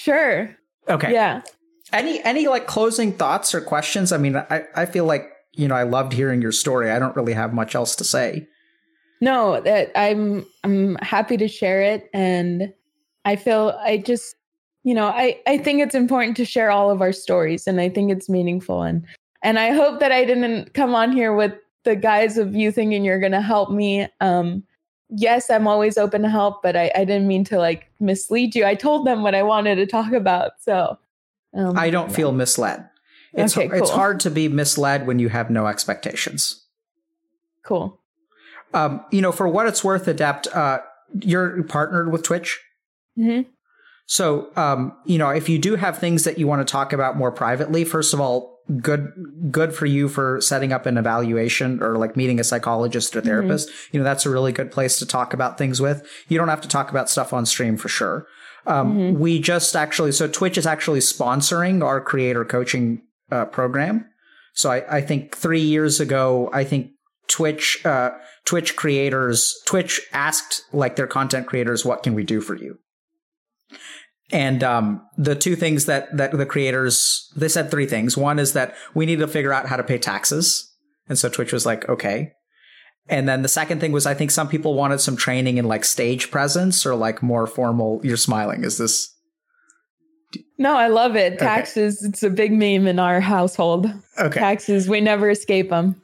sure. Okay. Yeah. Any any like closing thoughts or questions? I mean, I I feel like you know I loved hearing your story. I don't really have much else to say. No, that I'm I'm happy to share it and I feel I just you know, I I think it's important to share all of our stories and I think it's meaningful and and I hope that I didn't come on here with the guise of you thinking you're going to help me. Um yes, I'm always open to help, but I I didn't mean to like mislead you. I told them what I wanted to talk about. So um I don't feel misled. It's Okay, it's hard to be misled when you have no expectations. cool. Um, you know, for what it's worth, Adept, uh, you're partnered with Twitch. Mhm. So, um, you know, if you do have things that you want to talk about more privately, first of all, good, good for you for setting up an evaluation or like meeting a psychologist or therapist. You know, that's a really good place to talk about things with. You don't have to talk about stuff on stream for sure. Um, we just actually, so Twitch is actually sponsoring our creator coaching uh, program. So I, I think three years ago, I think Twitch, uh, Twitch creators, Twitch asked like their content creators, what can we do for you? And um, the two things that that the creators they said three things. One is that we need to figure out how to pay taxes, and so Twitch was like, okay. And then the second thing was I think some people wanted some training in like stage presence or like more formal. You're smiling. Is this? No, I love it. Taxes, it's a big meme in our household. Okay. Taxes, we never escape them.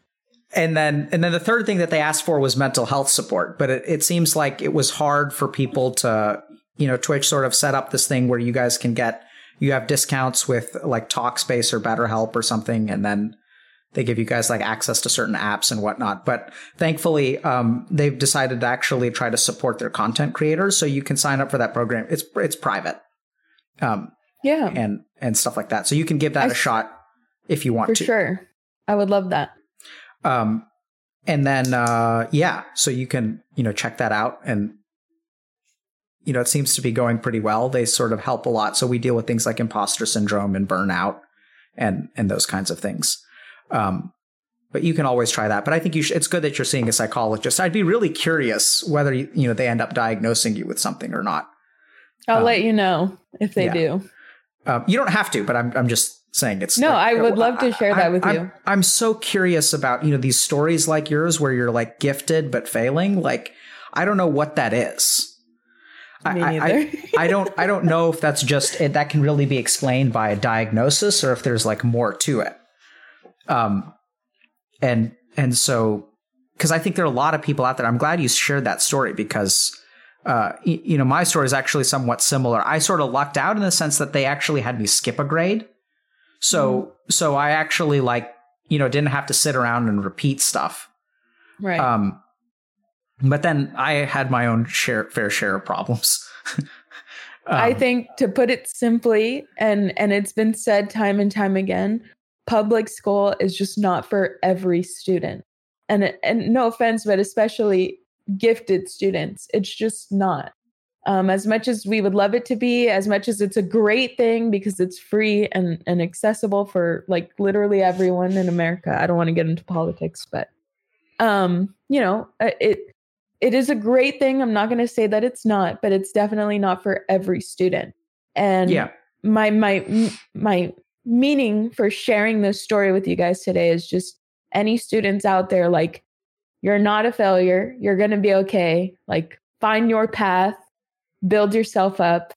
And then, and then the third thing that they asked for was mental health support. But it, it seems like it was hard for people to, you know, Twitch sort of set up this thing where you guys can get, you have discounts with like Talkspace or BetterHelp or something, and then they give you guys like access to certain apps and whatnot. But thankfully, um, they've decided to actually try to support their content creators, so you can sign up for that program. It's it's private. Um, Yeah, and and stuff like that. So you can give that I a shot if you want for to. sure. I would love that. Um, and then uh, yeah, so you can you know check that out, and you know it seems to be going pretty well. They sort of help a lot. So we deal with things like imposter syndrome and burnout, and and those kinds of things. Um, but you can always try that. But I think you should, it's good that you're seeing a psychologist. I'd be really curious whether you, you know they end up diagnosing you with something or not. I'll Um, let you know if they yeah. do. Um, you don't have to, but I'm I'm just saying it's No, I would love to share that I'm- with I'm- you. I'm so curious about you know these stories like yours where you're like gifted but failing. Like I don't know what that is. I- I, I, don't I don't know if that's just it, that can really be explained by a diagnosis or if there's like more to it. Um, and and so because I think there are a lot of people out there. I'm glad you shared that story because uh, y- you know, my story is actually somewhat similar. I sort of lucked out in the sense that they actually had me skip a grade. So, so I actually like, you know, didn't have to sit around and repeat stuff. right. Um, but then I had my own share, fair share of problems. I Um, think to put it simply, and and it's been said time and time again, public school is just not for every student. And and no offense, but especially gifted students, it's just not. Um, as much as we would love it to be, as much as it's a great thing because it's free and, and accessible for like literally everyone in America. I don't want to get into politics, but um, you know, uh, it it is a great thing. I'm not going to say that it's not, but it's definitely not for every student. And yeah, my my my meaning for sharing this story with you guys today is just any students out there like you're not a failure. You're going to be okay. Like find your path, build yourself up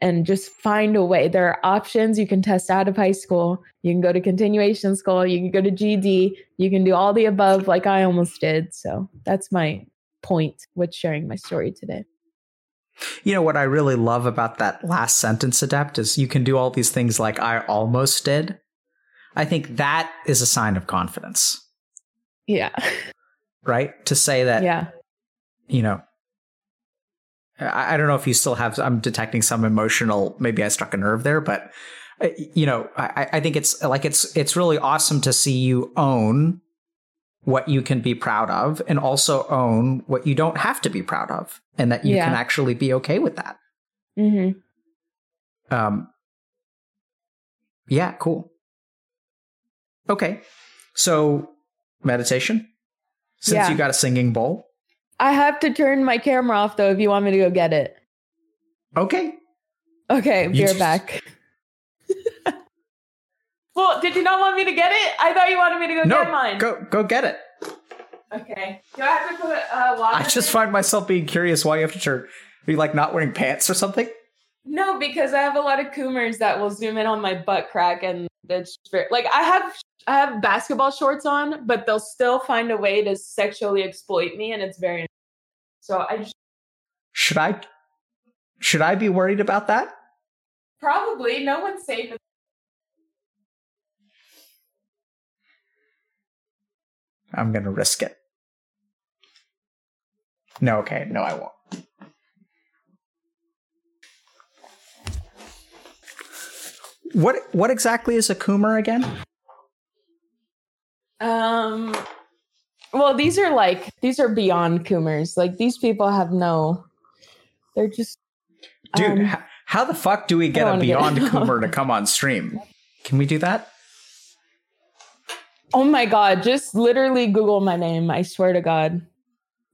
and just find a way. There are options. You can test out of high school. You can go to continuation school. You can go to GED. You can do all the above like I almost did. So that's my point with sharing my story today. you know what I really love about that last sentence, adept, is you can do all these things like I almost did. I think that is a sign of confidence, Yeah. right? To say that yeah. you know I, I don't know if you still have i'm detecting some emotional maybe i struck a nerve there but uh, you know I, I think it's like it's it's really awesome to see you own what you can be proud of and also own what you don't have to be proud of and that you Yeah. can actually be okay with that hmm um yeah cool okay so meditation since Yeah. you got a singing bowl I have to turn my camera off though if you want me to go get it. okay Okay, You be right just- back. Well, did you not want me to get it? I thought you wanted me to go no get mine. go go get it Okay. Do I have to put uh, water? I just in? find myself being curious why you have to turn. Are you like not wearing pants or something? No, because I have a lot of coomers that will zoom in on my butt crack, and it's very, like I have I have basketball shorts on, but they'll still find a way to sexually exploit me, and it's very. So I just Should I? Should I be worried about that? probably no one's safe. I'm gonna risk it. No, okay, no, I won't. What what exactly is a coomer again? Um, well, these are like these are beyond coomers. Like these people have no. They're just Dude, um, how the fuck do we get a wanna get- beyond coomer to come on stream? Can we do that? Oh my god! Just literally Google my name. I swear to God,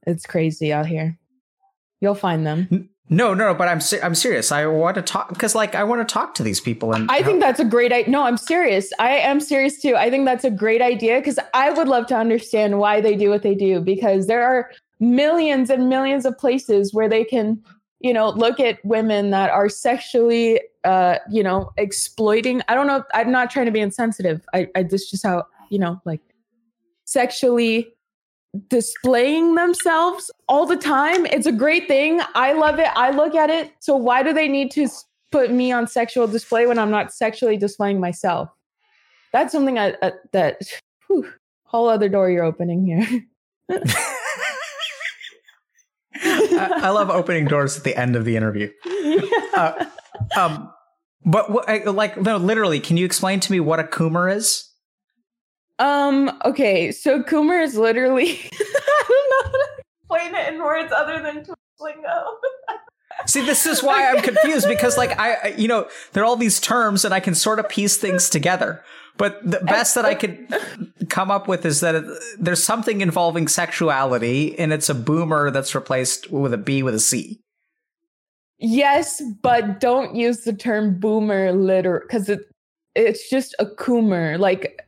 it's crazy out here. You'll find them. No, no, but I'm se- I'm serious. I want to talk because like I want to talk to these people and I think that's a great idea. No, I'm serious. I am serious too. I think that's a great idea because I would love to understand why they do what they do because there are millions and millions of places where they can, you know, look at women that are sexually, uh, you know, exploiting. I don't know. I'm not trying to be insensitive. I, I this just how you know, like sexually displaying themselves all the time. It's a great thing. I love it. I look at it. So why do they need to put me on sexual display when I'm not sexually displaying myself? That's something I, uh, that whew, whole other door you're opening here. I, I love opening doors at the end of the interview. Uh, um, but what, like no, literally, can you explain to me what a coomer is? Um. Okay. So Coomer is literally. I don't know how to explain it in words other than lingo. See, this is why I'm confused because, like, I, you know, there are all these terms and I can sort of piece things together. But the best that I could come up with is that it, there's something involving sexuality and it's a boomer that's replaced with a B with a C. Yes, but don't use the term boomer liter because it it's just a coomer, like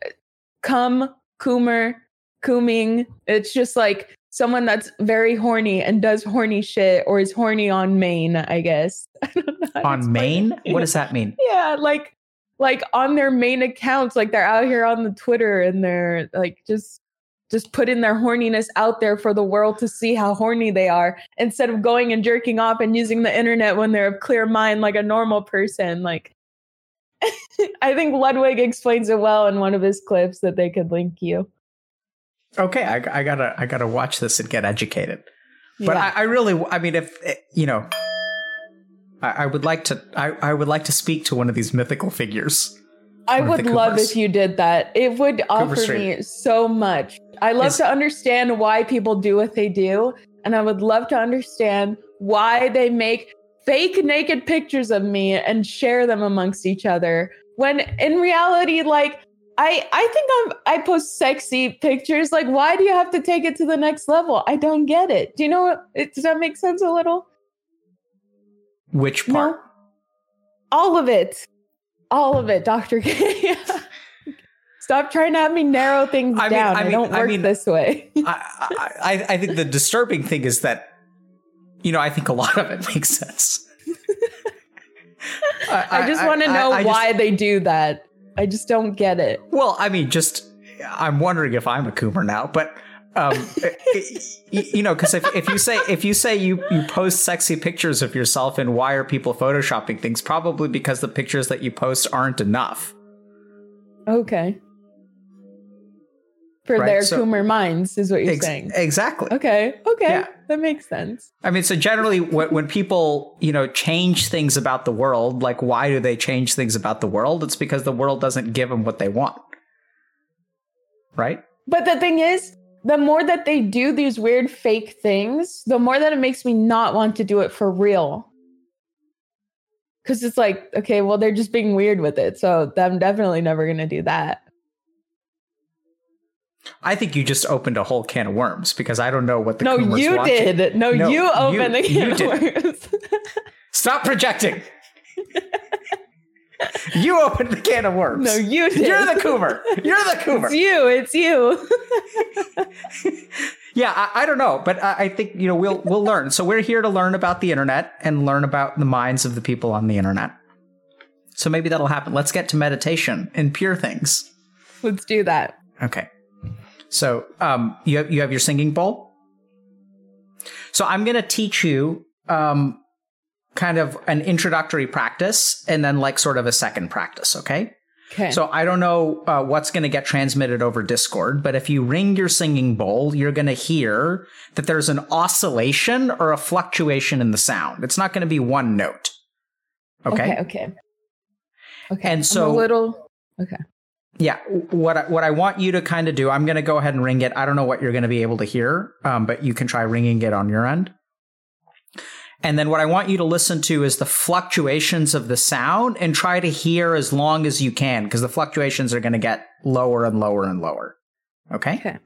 cum, coomer, cooming. It's just like someone that's very horny and does horny shit or is horny on main, I guess. I don't know how to On main? What does that mean? Yeah, like like on their main accounts, like they're out here on the Twitter and they're like just just putting their horniness out there for the world to see how horny they are instead of going and jerking off and using the internet when they're of clear mind like a normal person. Like I think Ludwig explains it well in one of his clips that they could link you. Okay, I, I gotta, I gotta watch this and get educated. But Yeah. I, I really, I mean, if eh, you know, I, I would like to, I, I would like to speak to one of these mythical figures. I would love if you did that. It would offer me so much. I love Is- to understand why people do what they do, and I would love to understand why they make fake naked pictures of me and share them amongst each other. When in reality, like I, I think I'm, I post sexy pictures. Like, why do you have to take it to the next level? I don't get it. Do you know? It, does that make sense a little? Which part? No. All of it. All of it, Dr. K. Stop trying to have me narrow things I mean- down. I I, mean- don't I work mean- this way. I, I, I think the disturbing thing is that, you know, I think a lot of it makes sense. I, just want to know I just- why they do that. I just don't get it. well, I mean, just I'm wondering if I'm a coomer now, but um, y- you know, because if, if you say if you say you you post sexy pictures of yourself, and why are people photoshopping things? Probably because the pictures that you post aren't enough. Okay. For Right, their so- Coomer minds, is what you're Ex- saying. exactly. Okay. Okay. Yeah. That makes sense. I mean, so generally, when, when people, you know, change things about the world, like why do they change things about the world? It's because the world doesn't give them what they want, right? But the thing is, the more that they do these weird fake things, the more that it makes me not want to do it for real. Because it's like, okay, well, they're just being weird with it. So I'm definitely never going to do that. I think you just opened a whole can of worms because I don't know what the no, you you- did. No, No, you you- opened the can of did. worms. Stop projecting. you opened the can of worms. no, you did. You're the Coomer. You're the coomer. It's you. It's you. Yeah, I, I don't know, but I, I think you know we'll we'll learn. So we're here to learn about the internet and learn about the minds of the people on the internet. So maybe that'll happen. Let's get to meditation and pure things. Let's do that. Okay. So um, you have you have your singing bowl. So I'm going to teach you um, kind of an introductory practice and then like sort of a second practice. Okay. Okay. So I don't know uh, what's going to get transmitted over Discord, but if you ring your singing bowl, you're going to hear that there's an oscillation or a fluctuation in the sound. It's not going to be one note. Okay. Okay. Okay. Okay. And I'm so- a little. Okay. Yeah. What I, what I want you to kind of do, I'm going to go ahead and ring it. I don't know what you're going to be able to hear, um, but you can try ringing it on your end. And then what I want you to listen to is the fluctuations of the sound and try to hear as long as you can because the fluctuations are going to get lower and lower and lower. Okay. Okay.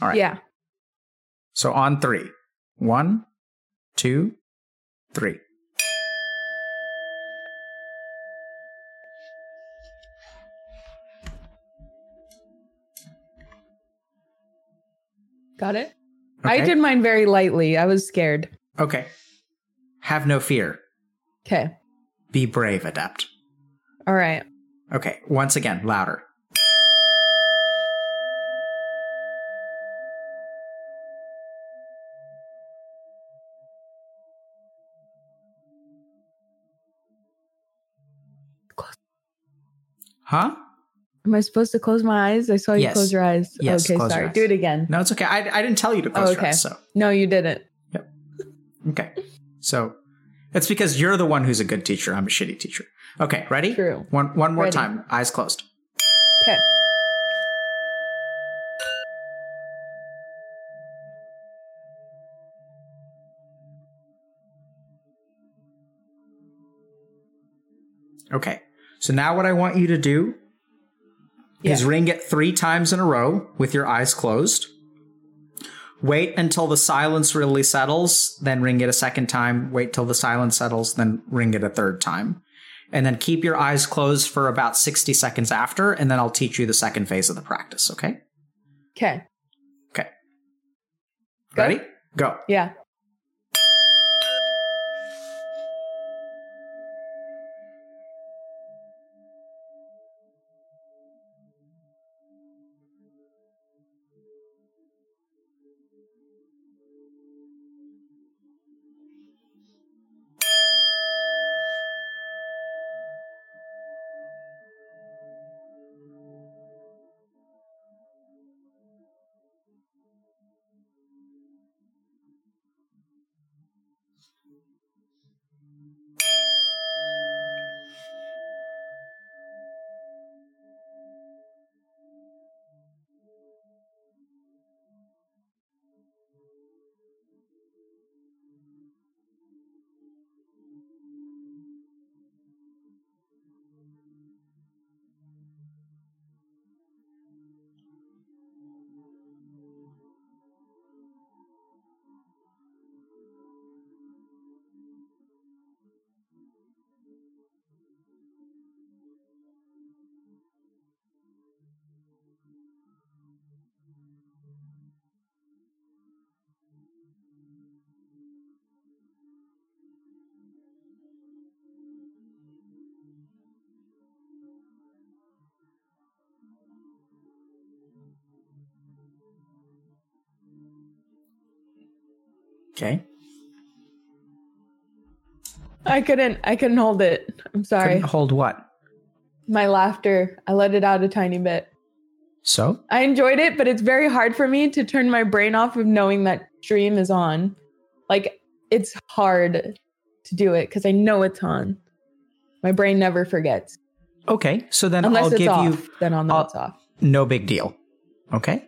All right. Yeah. So on three. One, two, three. Got it. I did mine very lightly. I was scared. Okay. Have no fear. Okay. Be brave, adept. All right. Okay, once again, louder. Huh? Am I supposed to close my eyes? I saw you Yes. close your eyes. Yes, okay, close your sorry. eyes. Do it again. No, it's okay. I, I didn't tell you to close oh, your Okay. eyes, so No, you didn't. Yep. okay. So it's because you're the one who's a good teacher. I'm a shitty teacher. Okay, ready? True. One one more Ready. time. Eyes closed. Okay. Okay. So now what I want you to do is ring it three times in a row with your eyes closed. Wait until the silence really settles, then ring it a second time. Wait till the silence settles, then ring it a third time. And then keep your eyes closed for about 60 seconds after, and then I'll teach you the second phase of the practice, okay? Okay. Okay. Ready? Go. Yeah. Okay. I couldn't I couldn't hold it. I'm sorry. Couldn't hold what? My laughter. I let it out a tiny bit. So? I enjoyed it, but it's very hard for me to turn my brain off of knowing that stream is on. Like it's hard to do it because I know it's on. My brain never forgets. Okay. So then Unless I'll give off, you then I'll know I'll- it's off. no big deal. Okay.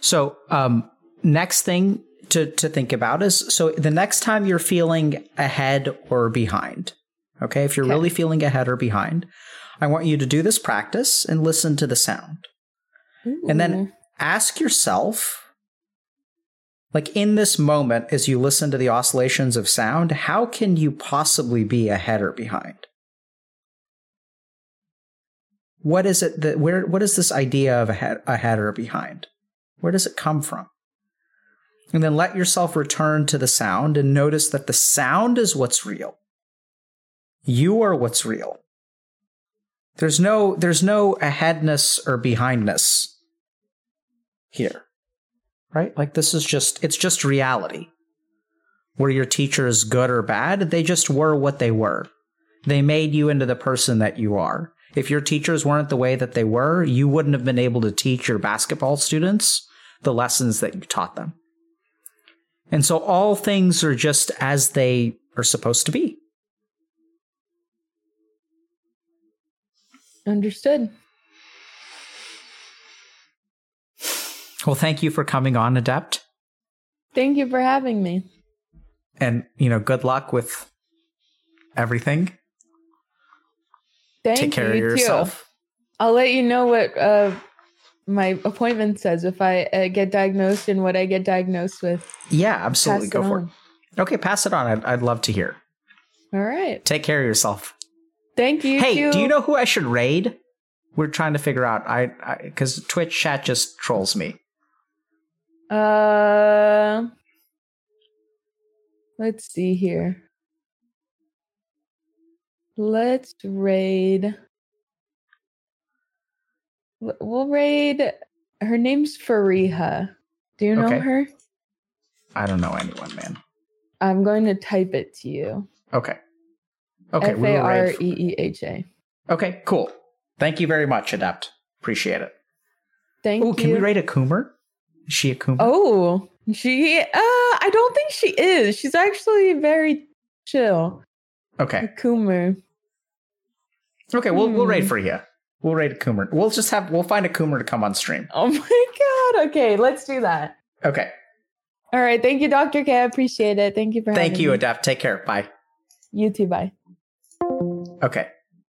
So, um, next thing to, to think about is so the next time you're feeling ahead or behind, okay, if you're Okay. really feeling ahead or behind, I want you to do this practice and listen to the sound. And then ask yourself, like in this moment, as you listen to the oscillations of sound, how can you possibly be ahead or behind? What is it that where what is this idea of ahead, ahead or behind? Where does it come from? And then let yourself return to the sound and notice that the sound is what's real. You are what's real. There's no there's no aheadness or behindness here. Right? Like this is just it's just reality. Were your teachers good or bad? They just were what they were. They made you into the person that you are. If your teachers weren't the way that they were, you wouldn't have been able to teach your basketball students the lessons that you taught them. And so all things are just as they are supposed to be. Understood. Well, thank you for coming on, Adept. Thank you for having me. And, you know, good luck with everything. Thank Take care you of too. yourself. I'll let you know what uh, my appointment says if I uh, get diagnosed and what I get diagnosed with. Yeah, absolutely. Go for on. it. Okay, pass it on. I'd, I'd love to hear. All right. Take care of yourself. Thank you. hey, too. do you know who I should raid? We're trying to figure out. I because Twitch chat just trolls me. Uh, let's see here. Let's raid. We'll raid. Her name's Fareeha. Do you know Okay. her? I don't know anyone, man. I'm going to type it to you. Okay. Okay. F we A R E E H A. Okay, cool. Thank you very much, Adept. Appreciate it. Thank Oh, you. can we rate a Coomer? Is she a Coomer? Oh, she. Uh, I don't think she is. She's actually very chill. A Okay. Coomer. Okay, we'll we'll raid Hmm. for you. We'll raid a Coomer. We'll just have we'll find a Coomer to come on stream. Oh my god. Okay, let's do that. Okay. All right. Thank you, Dr. K. I appreciate it. Thank you for Thank you, me. Adept. Take care. Bye. You too. Bye. Okay.